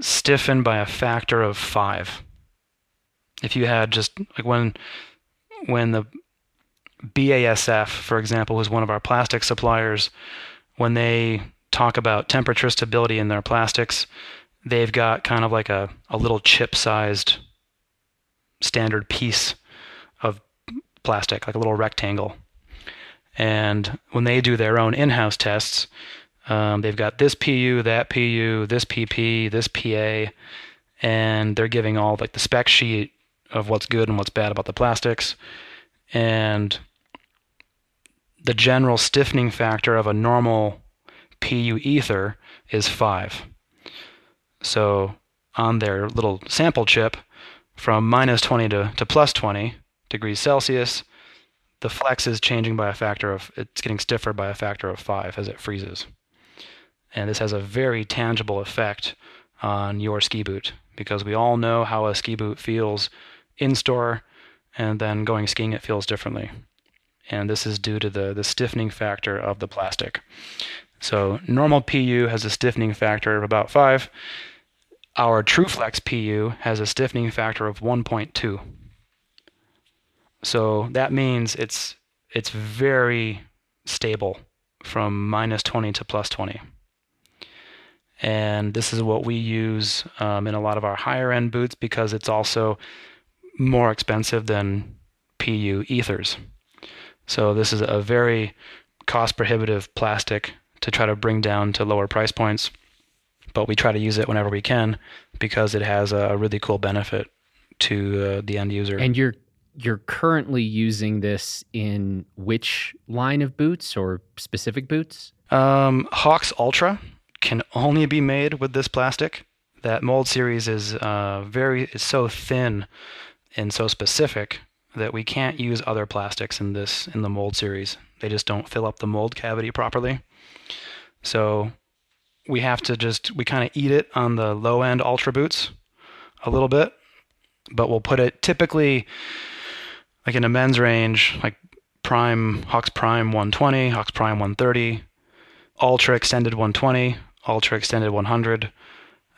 stiffen by a factor of five. If you had just like when when the BASF, for example, was one of our plastic suppliers, when they talk about temperature stability in their plastics, they've got kind of like a, a little chip sized standard piece of plastic, like a little rectangle. And when they do their own in house tests, um, they've got this PU, that PU, this PP, this PA, and they're giving all like the spec sheet of what's good and what's bad about the plastics. And the general stiffening factor of a normal PU ether is 5. So on their little sample chip, from minus 20 to, to plus 20 degrees Celsius, the flex is changing by a factor of, it's getting stiffer by a factor of 5 as it freezes. And this has a very tangible effect on your ski boot because we all know how a ski boot feels in store and then going skiing it feels differently. And this is due to the, the stiffening factor of the plastic. So normal PU has a stiffening factor of about 5. Our TrueFlex PU has a stiffening factor of 1.2. So that means it's it's very stable from minus 20 to plus 20. And this is what we use um, in a lot of our higher end boots because it's also more expensive than PU ethers. So this is a very cost prohibitive plastic to try to bring down to lower price points. But we try to use it whenever we can because it has a really cool benefit to uh, the end user. And you're you're currently using this in which line of boots or specific boots? Um, Hawx Ultra can only be made with this plastic. That mold series is uh, very is so thin and so specific that we can't use other plastics in this in the mold series. They just don't fill up the mold cavity properly. So we have to just we kind of eat it on the low end ultra boots a little bit, but we'll put it typically like in a men's range, like Prime Hawx Prime 120, Hawx Prime 130, Ultra Extended 120, Ultra Extended 100.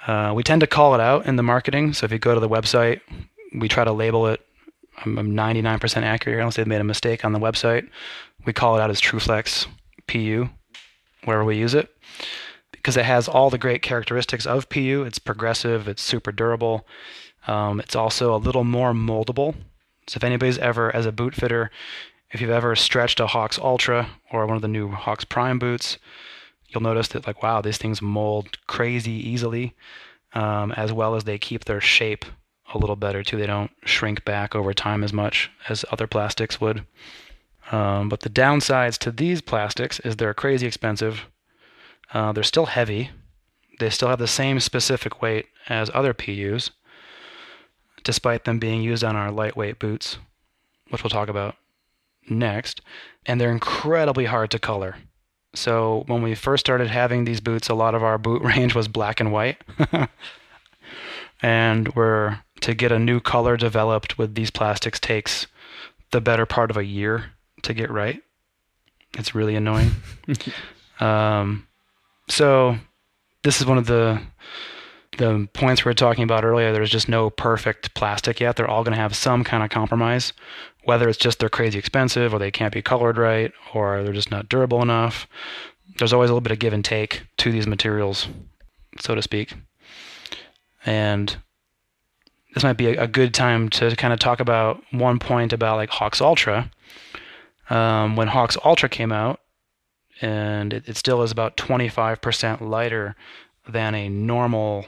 Uh, we tend to call it out in the marketing. So if you go to the website, we try to label it. I'm, I'm 99% accurate unless they've made a mistake on the website. We call it out as TrueFlex PU wherever we use it because it has all the great characteristics of PU. It's progressive, it's super durable. Um, it's also a little more moldable. So if anybody's ever, as a boot fitter, if you've ever stretched a Hawx Ultra or one of the new Hawx Prime boots, you'll notice that like wow, these things mold crazy easily, um, as well as they keep their shape a little better too. They don't shrink back over time as much as other plastics would. Um, but the downsides to these plastics is they're crazy expensive. Uh, they're still heavy. They still have the same specific weight as other PUs, despite them being used on our lightweight boots, which we'll talk about next. And they're incredibly hard to color. So when we first started having these boots, a lot of our boot range was black and white. and we're to get a new color developed with these plastics takes the better part of a year to get right. It's really annoying. um, so this is one of the the points we were talking about earlier. There's just no perfect plastic yet. They're all going to have some kind of compromise, whether it's just they're crazy expensive, or they can't be colored right, or they're just not durable enough. There's always a little bit of give and take to these materials, so to speak. And this might be a, good time to kind of talk about one point about like Hawx Ultra. Um, when Hawx Ultra came out, and it, it still is about 25% lighter than a normal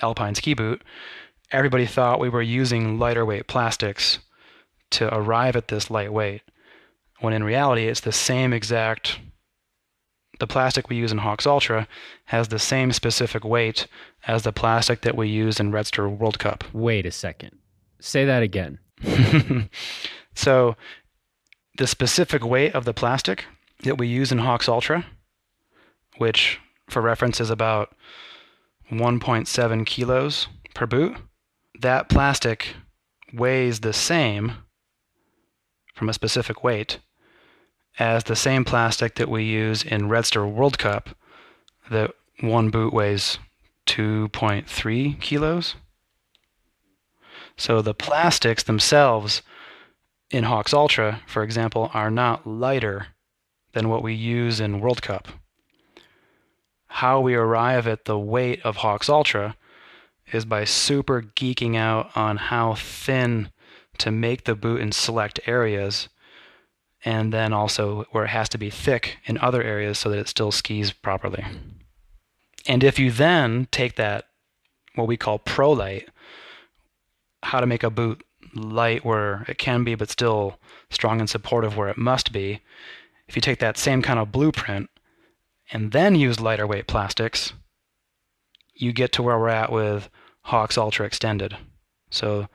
alpine ski boot, everybody thought we were using lighter weight plastics to arrive at this light weight, when in reality it's the same exact the plastic we use in Hawx Ultra has the same specific weight as the plastic that we use in Redster World Cup. Wait a second. Say that again. so, the specific weight of the plastic that we use in Hawx Ultra, which for reference is about 1.7 kilos per boot, that plastic weighs the same from a specific weight as the same plastic that we use in Redster World Cup that one boot weighs 2.3 kilos. So the plastics themselves in Hawx Ultra, for example, are not lighter than what we use in World Cup. How we arrive at the weight of Hawx Ultra is by super geeking out on how thin to make the boot in select areas and then also where it has to be thick in other areas so that it still skis properly. And if you then take that, what we call Prolite, how to make a boot light where it can be but still strong and supportive where it must be, if you take that same kind of blueprint and then use lighter weight plastics, you get to where we're at with Hawx Ultra Extended. So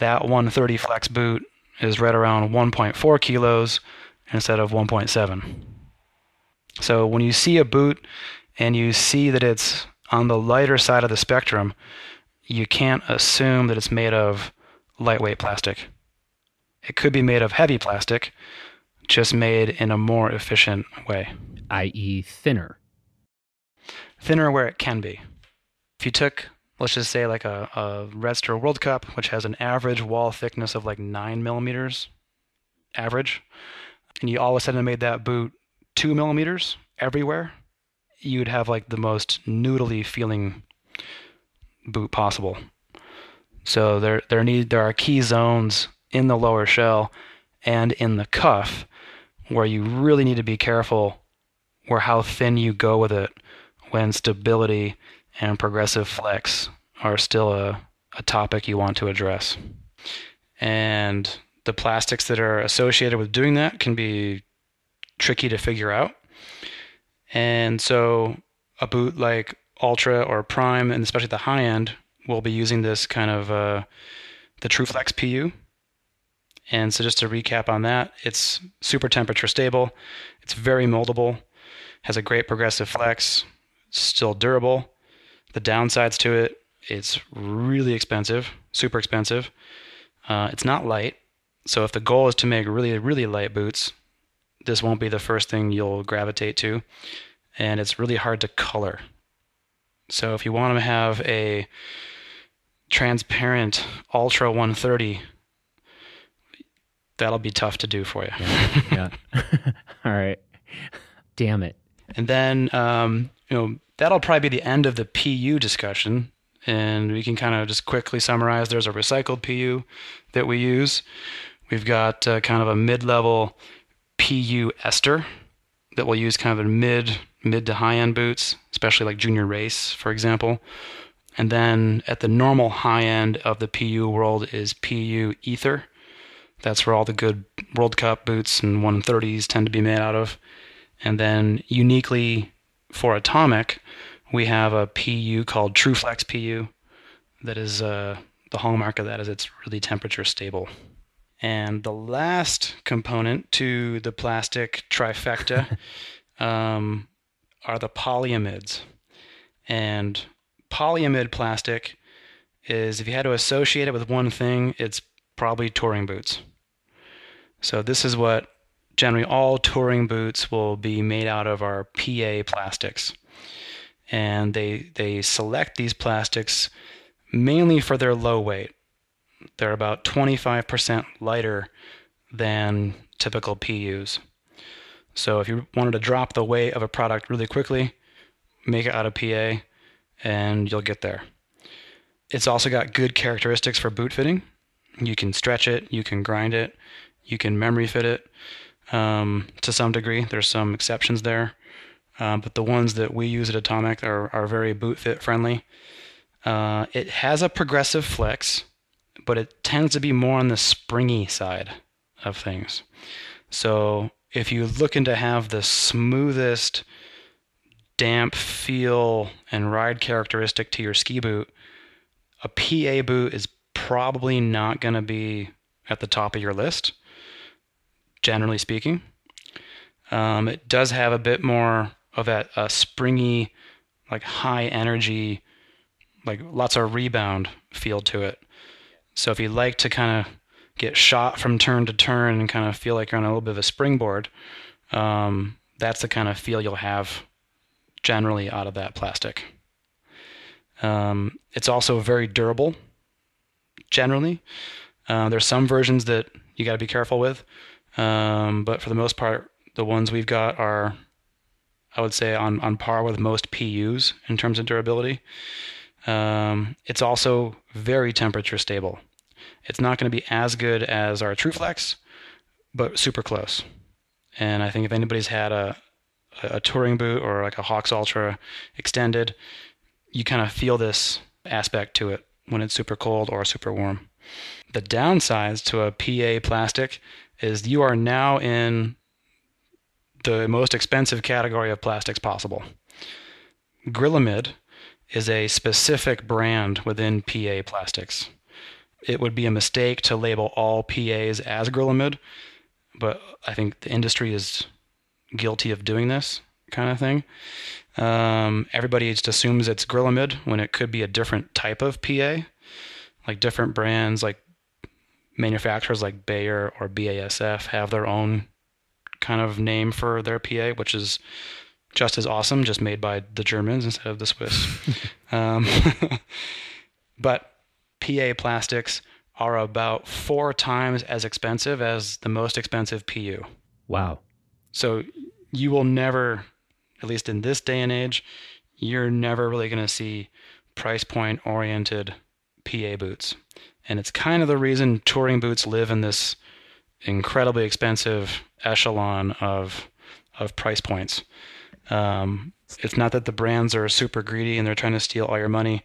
that 130 flex boot is right around 1.4 kilos instead of 1.7. So when you see a boot and you see that it's on the lighter side of the spectrum, you can't assume that it's made of lightweight plastic. It could be made of heavy plastic, just made in a more efficient way, i.e., thinner. Thinner where it can be. If you took let's just say like a, a Redster World Cup, which has an average wall thickness of like nine millimeters, average, and you all of a sudden made that boot two millimeters everywhere, you'd have like the most noodly feeling boot possible. So there there need there are key zones in the lower shell and in the cuff where you really need to be careful where how thin you go with it when stability and progressive flex are still a, a topic you want to address. And the plastics that are associated with doing that can be tricky to figure out. And so a boot like Ultra or Prime, and especially the high end, will be using this kind of uh, the TrueFlex PU. And so just to recap on that, it's super temperature stable, it's very moldable, has a great progressive flex, still durable, the downsides to it, it's really expensive, super expensive. Uh, it's not light. So if the goal is to make really, really light boots, this won't be the first thing you'll gravitate to. And it's really hard to color. So if you want to have a transparent Ultra 130, that'll be tough to do for you. Yeah. yeah. All right. Damn it. And then, um, you know, that'll probably be the end of the PU discussion. And we can kind of just quickly summarize there's a recycled PU that we use. We've got uh, kind of a mid level PU ester that we'll use kind of in mid mid to high end boots, especially like junior race, for example. And then at the normal high end of the PU world is PU ether. That's where all the good World Cup boots and 130s tend to be made out of. And then uniquely for Atomic, we have a PU called TrueFlex PU that is uh, the hallmark of that is it's really temperature stable. And the last component to the plastic trifecta um, are the polyamides. And polyamide plastic is, if you had to associate it with one thing, it's probably touring boots. So this is what generally all touring boots will be made out of our PA plastics. And they they select these plastics mainly for their low weight. They're about 25% lighter than typical PUs. So if you wanted to drop the weight of a product really quickly, make it out of PA and you'll get there. It's also got good characteristics for boot fitting. You can stretch it, you can grind it, you can memory fit it um, to some degree. There's some exceptions there. um, but the ones that we use at Atomic are, are very boot fit friendly. Uh, it has a progressive flex, but it tends to be more on the springy side of things. So if you're looking to have the smoothest damp feel and ride characteristic to your ski boot, a PA boot is probably not going to be at the top of your list, generally speaking. Um, it does have a bit more of that uh, springy, like high energy, like lots of rebound feel to it. So if you like to kind of get shot from turn to turn and kind of feel like you're on a little bit of a springboard, um, that's the kind of feel you'll have generally out of that plastic. Um, it's also very durable, generally. Uh, there's some versions that you got to be careful with, um, but for the most part, the ones we've got are, I would say, on, on par with most PUs in terms of durability. Um, it's also very temperature stable. It's not going to be as good as our TrueFlex, but super close. And I think if anybody's had a, a touring boot or like a Hawx Ultra extended, you kind of feel this aspect to it when it's super cold or super warm. The downsides to a PA plastic is you are now in the most expensive category of plastics possible. Grilamid is a specific brand within PA plastics. It would be a mistake to label all PAs as Grilamid, but I think the industry is guilty of doing this kind of thing. Um, everybody just assumes it's Grilamid when it could be a different type of PA, like different brands, like manufacturers like Bayer or BASF have their own kind of name for their PA, which is just as awesome, just made by the Germans instead of the Swiss. um, but PA plastics are about four times as expensive as the most expensive PU. Wow. So you will never, at least in this day and age, you're never really going to see price point oriented PA boots. And it's kind of the reason touring boots live in this incredibly expensive echelon of of price points. Um, it's not that the brands are super greedy and they're trying to steal all your money.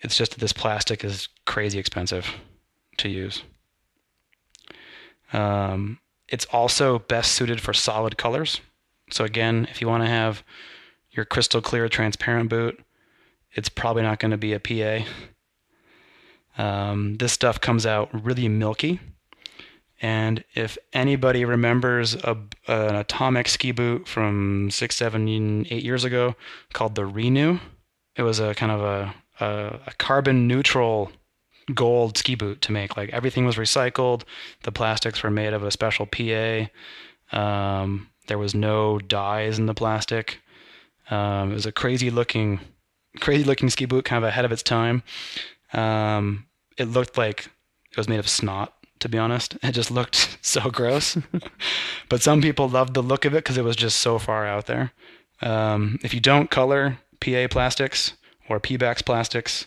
It's just that this plastic is crazy expensive to use. Um, it's also best suited for solid colors. So again, if you want to have your crystal clear transparent boot, it's probably not going to be a PA. Um, this stuff comes out really milky. And if anybody remembers a, an atomic ski boot from six, seven, eight years ago called the Renew, it was a kind of a, a, a carbon neutral gold ski boot to make. Like everything was recycled. The plastics were made of a special PA. Um, there was no dyes in the plastic. Um, it was a crazy looking, crazy looking ski boot, kind of ahead of its time. Um, it looked like it was made of snot to be honest. It just looked so gross. but some people loved the look of it because it was just so far out there. Um, if you don't color PA plastics or Pebax plastics,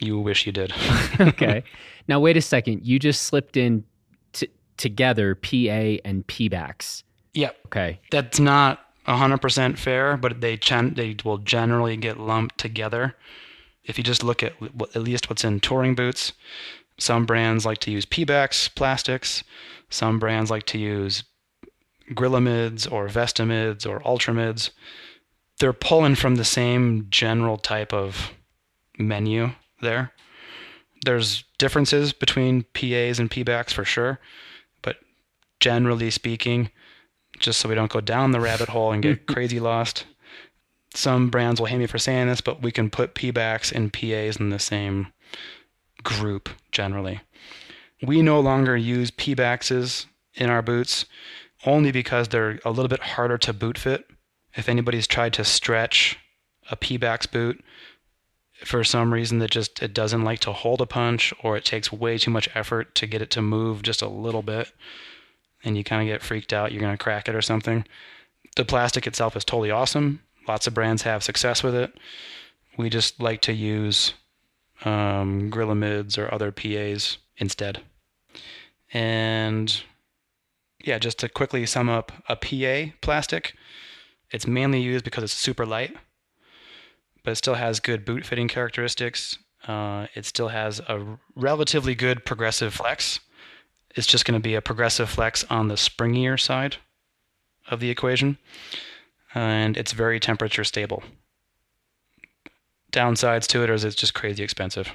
you wish you did. okay. Now, wait a second. You just slipped in t- together PA and Pebax. Yep. Okay. That's not 100% fair, but they, ch- they will generally get lumped together. If you just look at at least what's in touring boots, some brands like to use Pebax plastics. Some brands like to use Grilamids or Vestamids or Ultramids. They're pulling from the same general type of menu there. There's differences between PAs and Pebax for sure, but generally speaking, just so we don't go down the rabbit hole and get crazy lost, some brands will hate me for saying this, but we can put Pebax and PAs in the same group generally. We no longer use Pebaxes in our boots only because they're a little bit harder to boot fit. If anybody's tried to stretch a Pebax boot for some reason that just it doesn't like to hold a punch or it takes way too much effort to get it to move just a little bit and you kind of get freaked out you're going to crack it or something. The plastic itself is totally awesome. Lots of brands have success with it. We just like to use um, Grilamids or other PAs instead. And yeah, just to quickly sum up a PA plastic, It's mainly used because it's super light, but it still has good boot fitting characteristics. Uh, it still has a relatively good progressive flex. It's just going to be a progressive flex on the springier side of the equation, and it's very temperature stable. Downsides to it is it's just crazy expensive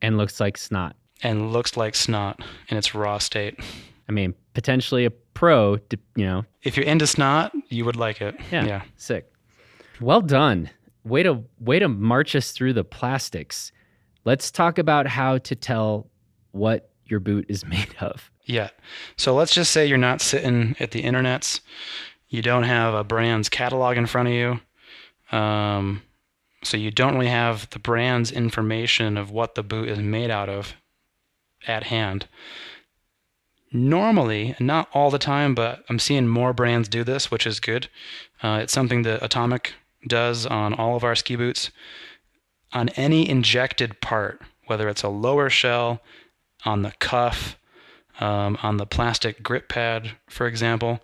And looks like snot. and looks like snot in its raw state. I mean, potentially a pro, you know. If you're into snot, you would like it. Yeah. yeah. Sick. Well done. Way to way to march us through the plastics. Let's talk about how to tell what your boot is made of. Yeah. So let's just say you're not sitting at the internets. You don't have a brand's catalog in front of you. Um, so you don't really have the brand's information of what the boot is made out of at hand. Normally, not all the time, but I'm seeing more brands do this, which is good. Uh, it's something that Atomic does on all of our ski boots. On any injected part, whether it's a lower shell, on the cuff, um, on the plastic grip pad, for example,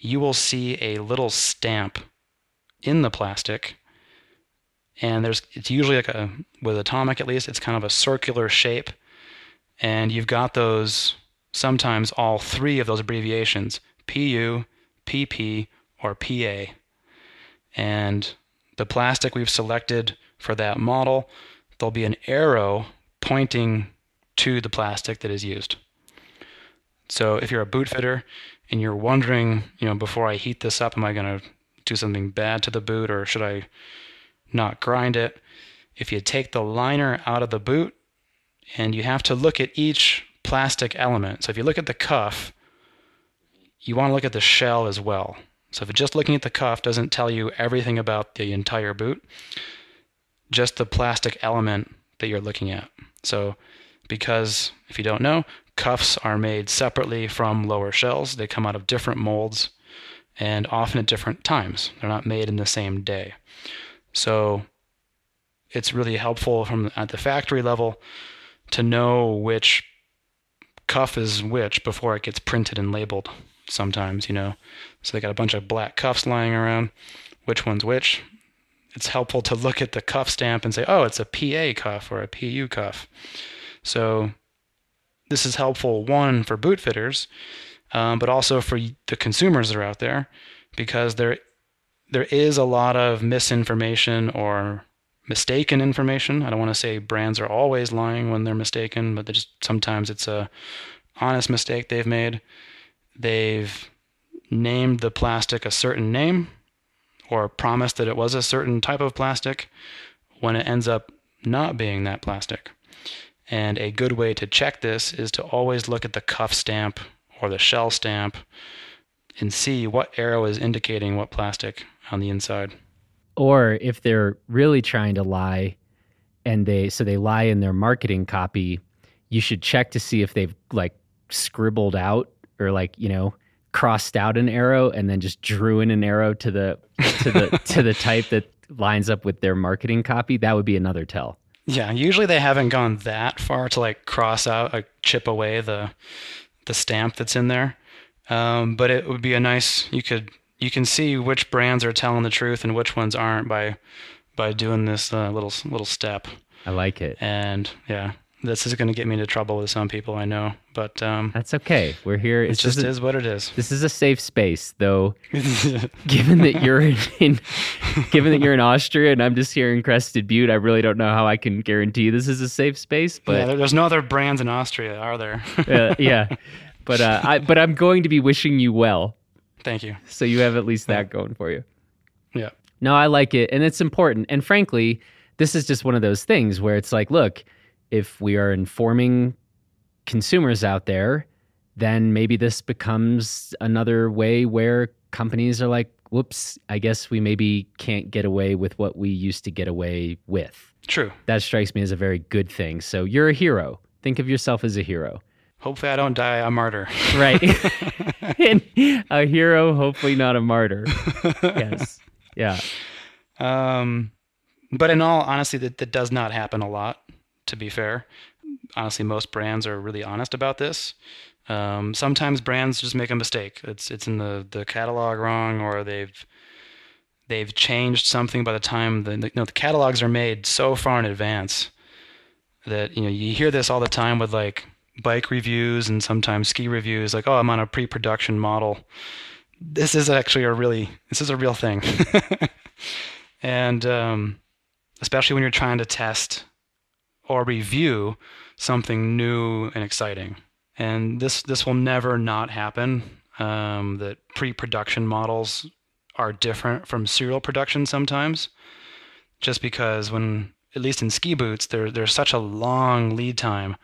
you will see a little stamp in the plastic. And there's it's usually like a with atomic at least, it's kind of a circular shape. And you've got those sometimes all three of those abbreviations, PU, PP, or PA. And the plastic we've selected for that model, there'll be an arrow pointing to the plastic that is used. So if you're a boot fitter and you're wondering, you know, before I heat this up, am I going to do something bad to the boot or should I not grind it? If you take the liner out of the boot and you have to look at each plastic element. So if you look at the cuff, you want to look at the shell as well. So if just looking at the cuff doesn't tell you everything about the entire boot, just the plastic element that you're looking at. So because if you don't know, cuffs are made separately from lower shells. They come out of different molds and often at different times. They're not made in the same day. So it's really helpful from at the factory level to know which cuff is which before it gets printed and labeled sometimes, you know. So they got a bunch of black cuffs lying around, which one's which. It's helpful to look at the cuff stamp and say, oh, it's a PA cuff or a PU cuff. So this is helpful, one, for boot fitters, um, but also for the consumers that are out there because there, there is a lot of misinformation or mistaken information. I don't want to say brands are always lying when they're mistaken, but they just sometimes it's a honest mistake they've made. They've named the plastic a certain name or promised that it was a certain type of plastic when it ends up not being that plastic. And a good way to check this is to always look at the cuff stamp or the shell stamp and see what arrow is indicating what plastic on the inside. Or if they're really trying to lie and they so they lie in their marketing copy, you should check to see if they've like scribbled out or like, you know, crossed out an arrow and then just drew in an arrow to the to the to the type that lines up with their marketing copy. That would be another tell. Yeah, usually they haven't gone that far to like cross out, like chip away the the stamp that's in there. Um, but it would be a nice you could you can see which brands are telling the truth and which ones aren't by by doing this uh, little little step. I like it. And yeah, this is going to get me into trouble with some people I know, but um, That's okay. We're here. it just a, is what it is. This is a safe space, though. given that you're in, in, given that you're in Austria and I'm just here in Crested Butte, I really don't know how I can guarantee this is a safe space. yeah, But there- there's no other brands in Austria, are there? uh, yeah, but uh, I but I'm going to be wishing you well, Thank you. so you have at least that going for you. Yeah. No, I like it, and it's important. And frankly, this is just one of those things where it's like, look, if we are informing consumers out there, then maybe this becomes another way where companies are like, whoops, I guess we maybe can't get away with what we used to get away with. True. That strikes me as a very good thing. So you're a hero. Think of yourself as a hero. Hopefully, I don't die a martyr. Right. A hero, hopefully not a martyr. Yes. Yeah. Um, but in all honesty, that, that does not happen a lot, to be fair. Honestly, most brands are really honest about this. Um, sometimes brands just make a mistake. It's it's in the, the catalog wrong, or they've they've changed something by the time the you know the catalogs are made so far in advance that you know you hear this all the time with like bike reviews and sometimes ski reviews like oh I'm on a pre-production model this is actually a really this is a real thing and um, especially when you're trying to test or review something new and exciting. And this this will never not happen um, that pre-production models are different from serial production sometimes. Just because when at least in ski boots there there's such a long lead time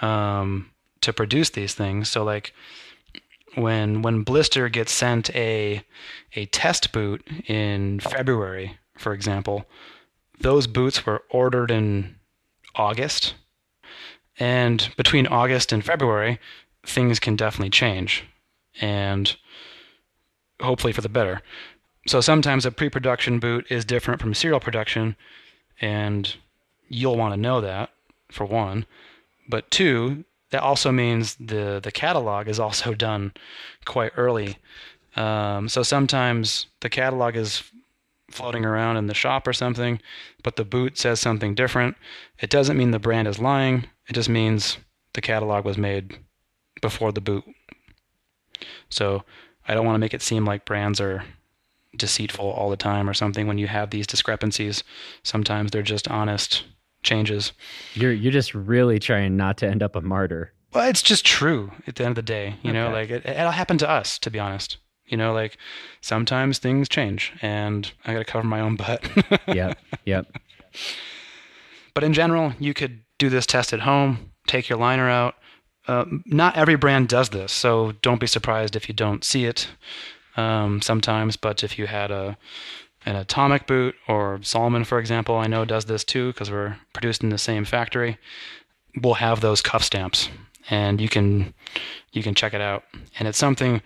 um, to produce these things. So like when when blister gets sent a a test boot in february for example those boots were ordered in august and between august and february things can definitely change and hopefully for the better. So sometimes a pre production boot is different from serial production, and you'll want to know that, for one. But two, that also means the, the catalog is also done quite early. Um, so sometimes the catalog is floating around in the shop or something, but the boot says something different. It doesn't mean the brand is lying, it just means the catalog was made before the boot. So I don't want to make it seem like brands are deceitful all the time or something when you have these discrepancies. Sometimes they're just honest changes. You're you're just really trying not to end up a martyr. Well, it's just true at the end of the day. You okay. know, like it, it'll happen to us, to be honest. You know, like sometimes things change and I got to cover my own butt. yep. Yep. But in general, you could do this test at home, take your liner out, uh, not every brand does this, so don't be surprised if you don't see it um, sometimes. But if you had a an atomic boot or Salomon, for example, I know does this too because we're produced in the same factory. We'll have those cuff stamps, and you can you can check it out. And it's something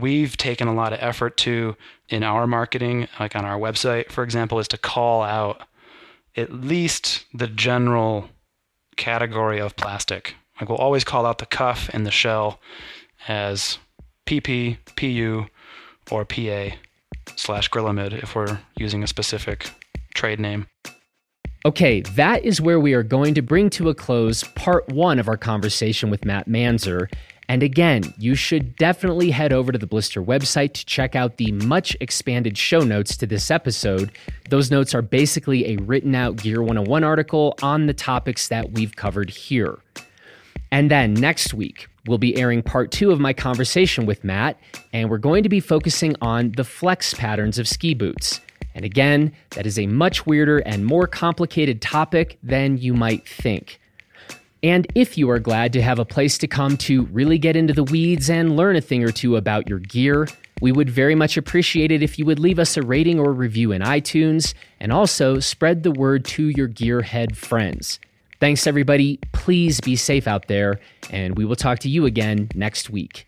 we've taken a lot of effort to in our marketing, like on our website, for example, is to call out at least the general category of plastic like we'll always call out the cuff and the shell as PP, PU, or PA slash Grilamid if we're using a specific trade name. Okay, that is where we are going to bring to a close part one of our conversation with Matt Manzari. And again, you should definitely head over to the Blister website to check out the much expanded show notes to this episode. Those notes are basically a written out Gear 101 article on the topics that we've covered here. And then next week, we'll be airing part two of my conversation with Matt, and we're going to be focusing on the flex patterns of ski boots. And again, that is a much weirder and more complicated topic than you might think. And if you are glad to have a place to come to really get into the weeds and learn a thing or two about your gear, we would very much appreciate it if you would leave us a rating or review in iTunes and also spread the word to your gearhead friends. Thanks, everybody. Please be safe out there, and we will talk to you again next week.